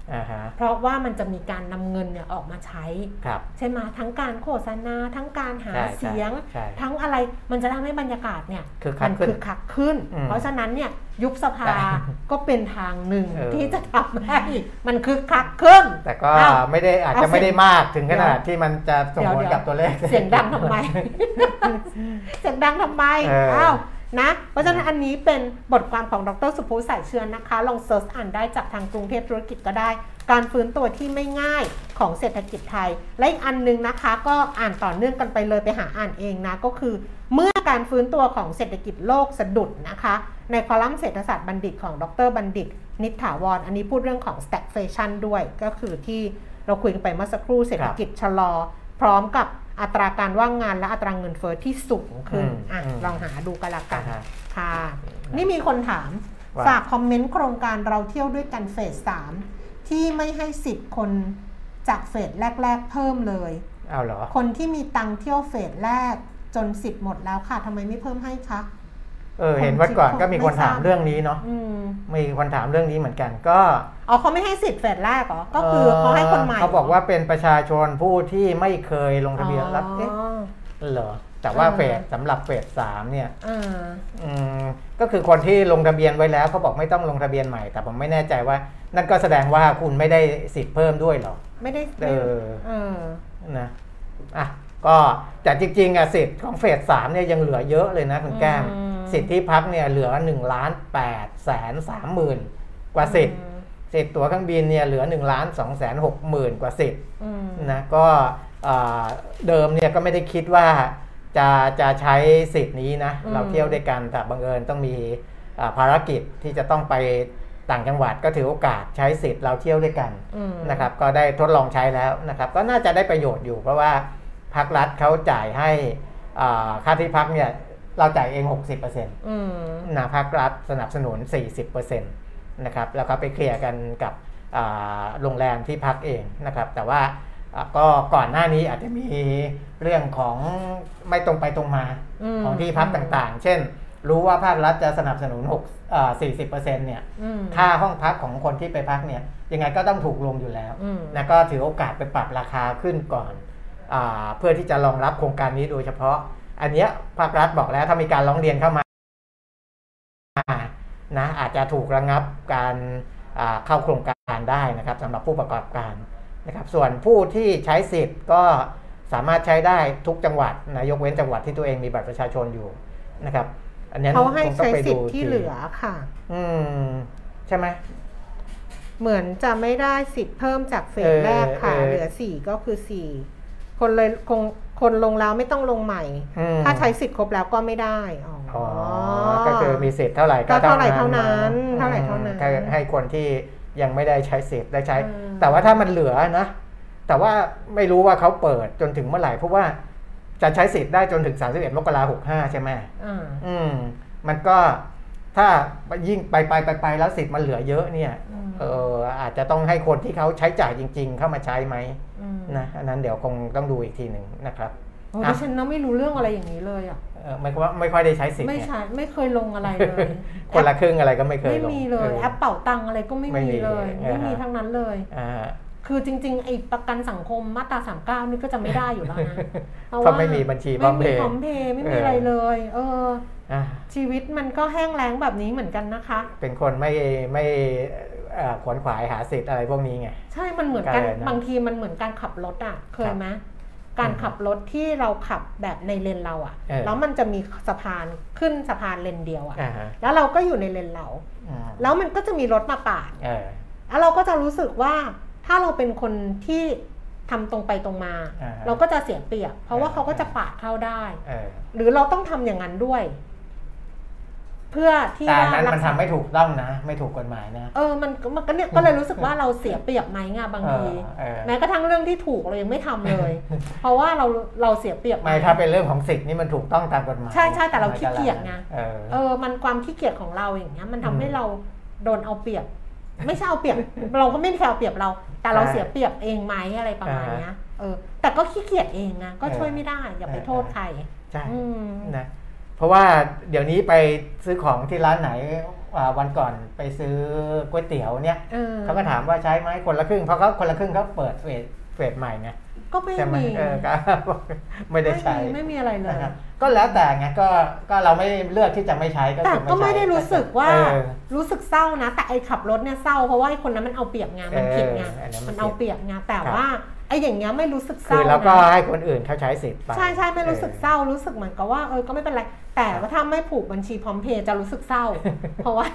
เพราะว่ามันจะมีการนำเงินเนี่ยออกมาใช้ครับใช่ไหมทั้งการโฆษณาทั้งการหาใช่เสียงใช่ทั้งอะไรมันจะทำให้บรรยากาศเนี่ยคึกคัมักขึ้นคึกคักขึ้นอืมเพราะฉะนั้นเนี่ยยุบสภาใช่ก็เป็นทางหนึ่งเออที่จะทำให้มันคึกคักขึ้น แต่ก็อ้าวไม่ได้อาจเอาจะไม่ได้เสียงมากถึงขนาเดี๋ดยวที่มันจะส่งผลเดี๋ยวกับตัวเลข เสียงดังทำไม เสียงดังทำไมเอออ้าว นะ เพราะฉะนั้นอันนี้เป็นบทความของดรสุภูสายเชือนนะคะ ลองเซิร์ชอ่านได้จากทางกรุงเทพธุรกิจก็ได้ การฟื้นตัวที่ไม่ง่ายของเศรษฐกิจไทย และอีกอันนึงนะคะ ก็อ่านต่อเนื่องกันไปเลยไปหาอ่านเองนะ ก็คือ เมื่อการฟื้นตัวของเศรษฐกิจโลกสะดุดนะคะ ในคอลัมน์เศรษฐศาสตร์บัณฑิตของดรบัณฑิต นิษฐาวร อันนี้พูดเรื่องของ stagflation ด้วย ก็คือที่เราคุยกันไปเมื่อสักครู่เศรษฐกิจชะลอ พร้อมกับ อัตราการว่างงานและอัตราเงินเฟ้อที่สูงขึ้นอืมอะอืมลองหาดูกันละกัอ่านฮะค่ะ นี่มีคนถามว่าฝากคอมเมนต์โครงการเราเที่ยวด้วยกันเฟสสามที่ไม่ให้สิทธิ์คนจากเฟสแรก ๆ เพิ่มเลยเอาเหรอ คนที่มีตังค์เที่ยวเฟสแรกจนสิทธิ์หมดแล้วค่ะทำไมไม่เพิ่มให้คะ เออเห็นวันก่อนก็มีคนไม่ทราบถามเรื่องนี้เนาะอืมมีคนถามเรื่องนี้เหมือนกันก็อ๋อเขาไม่ให้สิทธิ์เฟสแรกเหรอก็คือเขาให้คนใหม่เขาบอกว่าเป็นประชาชนผู้ที่ไม่เคยลงทะเบียนแล้วอ๋อเอ๊ะเหรอแต่ว่าเออเฟสสำหรับเฟสสามเนี่ยอ่าอืมก็คือคนที่ลงทะเบียนไว้แล้วเขาบอกไม่ต้องลงทะเบียนใหม่ แต่ผมไม่แน่ใจว่า นั่นก็แสดงว่าคุณไม่ได้สิทธิ์เพิ่มด้วยเหรอ ไม่ได้เออเออนะอะก็แต่จริงๆอะสิทธิ์ของเฟสสามเนี่ยยังเหลือเยอะเลยนะคุณแก้มอืม สิทธิ์ที่พักเนี่ยเหลือ1นึ่งล้านแปดแสนสามหมื่นกว่าสิทธิ์อืมสิทธิ์ตั๋วเครื่องบินเนี่ยเหลือ1นึ่งล้านสองแสนหกหมื่นกว่าสิทธิ์อืมนะก็เอ่อเดิมเนี่ยก็ไม่ได้คิดว่าจะจะใช้สิทธิ์นี้นะอืมเราเที่ยวด้วยกันแต่บังเอิญต้องมีอ่าภารกิจที่จะต้องไปต่างจังหวัดก็ถือโอกาสใช้สิทธิ์เราเที่ยวด้วยกันอืมนะครับก็ได้ทดลองใช้แล้วนะครับก็น่าจะได้ประโยชน์อยู่เพราะว่าภาครัฐเขาจ่ายให้อ่าค่าที่พักเนี่ย เราจ่ายเอง 60%นอืมะภาครัฐสนับสนุน 40%นะครับแล้วก็ไปเคลียร์กันกับอ่าโรงแรมที่พักเองนะครับ แต่ว่าอ่าก็ก่อนหน้านี้อาจจะมีเรื่องของไม่ตรงไปตรงมาอืมของที่พักต่างๆ เช่น รู้ว่าภาครัฐจะสนับสนุน6อ่า40%เนี่ยอืมค่าห้องพักของคนที่ไปพักเนี่ยยังไงก็ต้องถูกลงอยู่แล้วอืมนะก็ถือโอกาสไปปรับราคาขึ้นก่อนอาเพื่อที่จะรองรับโครงการนี้โดยเฉพาะ อันเนี้ยภาครัฐบอกแล้วถ้ามีการร้องเรียนเข้ามานะอาจจะถูกระงับการอ่าเข้าโครงการได้นะครับสำหรับผู้ประกอบการนะครับ ส่วนผู้ที่ใช้สิทธิ์ก็สามารถใช้ได้ทุกจังหวัดนะยกเว้นจังหวัดที่ตัวเองมีบัตรประชาชนอยู่นะครับ อันนี้เขาให้คงต้อใช้งไปสิทดูธิ์ที่กทีเหลือค่ะ อืมใช่ไหมเหมือนจะไม่ได้สิทธิ์เพิ่มจากเฟเอสอแรกค่ะเออเหลือสี่ก็คือสี่คนเลยคง คนลงแล้วไม่ต้องลงใหม่อืมถ้าใช้สิทธิ์ครบแล้วก็ไม่ได้อ๋อออ๋อก็คือมีสิทธิ์เท่าไหร่ก็เท่าไหร่เท่านั้นอืมเท่าไหร่เท่านั้นให้ให้คนที่ยังไม่ได้ใช้สิทธิ์ได้ใช้อืมแต่ว่าถ้ามันเหลือนะ แต่ว่าไม่รู้ว่าเขาเปิดจนถึงเมื่อไหร่เพราะว่าจะใช้สิทธิ์ได้จนถึง 31มกราคม65ใช่ไหมอ่าอืมมันก็ถ้ายิ่งไปไปไปไปแล้วสิทธิ์มันเหลือเยอะเนี่ยอืม เอออาจจะต้องให้คนที่เขาใช้จ่ายจริง ๆ เข้ามาใช้ไหมอืมนะอันนั้นเดี๋ยวคงต้องดูอีกทีหนึ่งนะครับโอ้อะดิฉันน่ะไม่รู้เรื่องอะไรอย่างนี้เลยอะเออไม่ว่าไม่ค่อยได้ใช้สิทธิ์ไม่เนี่ยใช่ไม่เคยลงอะไรเลยคนละครึ่งอะไรก็ไม่เคยไม่ลงมีเลยออแอปเป่าตังอะไรก็ไม่ไม่มีมีเลยเออไม่มีทั้งนั้นเลยอ่าคือจริงๆไอ้ประกันสังคมมาตราสามเก้านี่ก็จะไม่ได้อยู่แล้วนะเพราะไม่มีบัญชีพร้อมเพไม่มีย์พร้อมเพย์ไม่มีเออออะไรเลย เอออะชีวิตมันก็แห้งแล้งแบบนี้เหมือนกันนะคะ เป็นคนไม่ไม่เอ่อ ขวนขวายหาสิทธิ์อะไรพวกนี้ไง ใช่ มันเหมือนกันก็เลยนะบางทีมันเหมือนการขับรถอะ เคยไหมครับการอืมขับรถที่เราขับแบบในเลนเราอะเออแล้วมันจะมีสะพานขึ้นสะพานเลนเดียวอะอ่าฮะแล้วเราก็อยู่ในเลนเราอืมแล้วมันก็จะมีรถมาปาดเออแล้วเราก็จะรู้สึกว่าถ้าเราเป็นคนที่ทำตรงไปตรงมาอ่าฮะเราก็จะเสียเปรียบ เพราะว่าอ่าเขาก็จะปาดเข้าได้เออหรือเราต้องทำอย่างนั้นด้วย เพื่อที่แต่อันว่านั้นรัมันกษาทำไม่ถูกต้องนะ ไม่ถูกกฎหมายนะ เออมันก็มันก็เนี่ยก็เลยรู้สึกว่าเราเสียเปรียบไหมไงบางทีเออเออแม้กระทั่งเรื่องที่ถูกเรายังไม่ทำเลย เพราะว่าเราเราเสียเปรียบหไม่ถ้าเป็นเรื่องของสิทธิ์นี่มันถูกต้องตามกฎหมายใช่ใช่แต่เราขี้เกียจไงเออเออมันความขี้เกียจของเราอย่างเงี้ยมันทำให้อืมเราโดนเอาเปรียบ ไม่ใช่เอาเปรียบ เราก็ไม่มีใครเอาเปรียบเรา แต่เราใช่เสียเปรียบเองไหมอะไรประมาณเนี้ยเออ แต่ก็ขี้เกียจเองนะก็เออช่วยไม่ได้อย่าไปเออโทษใครใช่อืมนะ เพราะว่าเดี๋ยวนี้ไปซื้อของที่ร้านไหนอ่าวันก่อนไปซื้อก๋วยเตี๋ยวเนี่ยเออเขาก็ถามว่าใช้ไหมคนละครึ่งเพราะเขาคนละครึ่งเขาเปิดเฟสเฟสใหม่ไงก็ไม่ใช่ไหมมีเออก็ไม่ได้ใช้ไม่มีอะไรเลยนะครับก็แล้วแต่ไงก็ก็เราไม่เลือกที่จะไม่ใช้ก็แต่คือก็ไม่ใช้ได้รู้สึกว่าเออรู้สึกเศร้านะ แต่ไอ้ขับรถเนี่ยเศร้าเพราะว่าไอ้คนนั้นมันเอาเปรียบไงมันผิดไงเอออันนั้นมันมันเอาเปรียบไงแต่ว่าไอ้อย่างเงี้ยไม่รู้สึกเศคืร้าอแล้วก็นะให้คนอื่นเขาใช้สิทธิ์ไปใช่ใช่ไม่รู้สึกเศร้ารู้สึกเหมือนกับว่าเออก็ไม่เป็นไรแต่ว่าถ้าไม่ผูกบัญชีพร้อมเพย์จะรู้สึกเศร้า เพราะว่า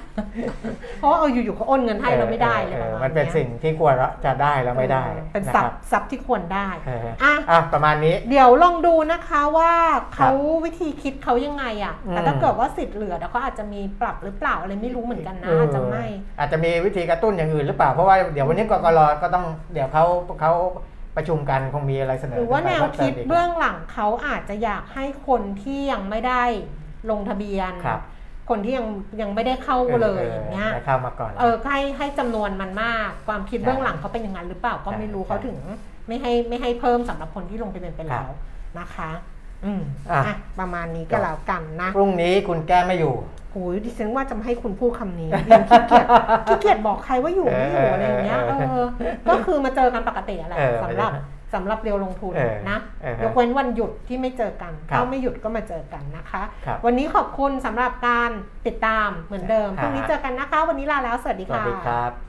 เพราะว่าเอออยู่ๆเขาโอนเงินให้เราไม่ได้เลยอประอมาณมันเป็นยสิ่งที่ควรจะได้แล้วไม่ได้เออเป็นนะทรัคพรับย์ทรัพย์ที่ควรได้เอออะอะประมาณนี้ เดี๋ยวลองดูนะคะว่าเขาครับวิธีคิดเขายังไงอะอืมแต่ถ้าเกิดว่าสิทธิ์เหลือเดี๋ยวเขาอาจจะมีปรับหรือเปล่าอะไรไม่รู้เหมือนกันนะอาจจะไม่เอออาจจะมีวิธีกระตุ้นอย่างอื่นหรือเปล่าเพราะว่าเดี๋ยววันนี้กกรก็ต้องเดี๋ยวเขาเขา ประชุมกันคงมีอะไรเสนอหรือว่าขึ้แนไปวคิดพิ่มติมกเบื้องหลังเขาอาจจะอยากให้คนที่ยังไม่ได้ลงทะเบียนครับคนที่ยังยังไม่ได้เข้าเลยอย่างเงี้ยได้เข้ามาก่อนเออให้ให้จำนวนมันมาก ความคิดใช่เบื้องหลังเขาเป็นอย่างนั้นหรือเปล่าก็ใช่ไม่รู้ใช่เขาถึง ไม่ให้ไม่ให้เพิ่มสำหรับคนที่ลงทะเบียนไปแล้ครัวบนะคะ อืมอะอะประมาณนี้ก็แล้วกันนะพรุ่งนี้คุณแก้ไม่อยู่ โอ้ยดิฉันว่าจะไม่ให้คุณพูดคำนี้ยังขี้เกียจขี้เกียจบอกใครว่าอยู่ไม่อยู่อะไรอย่างเงี้ยเอเอออก็คือมาเจอกันปกติแหละเออสำหรับสำหรับเรียวลงทุนเออนะเออยกเว้นวันหยุดที่ไม่เจอกันครับถ้าไม่หยุดก็มาเจอกันนะคะครับวันนี้ขอบคุณสำหรับการติดตามเหมือนเดิมครับพรุ่งนี้เจอกันนะคะ วันนี้ลาแล้วสวัสดีสวัสค่ะดีครับ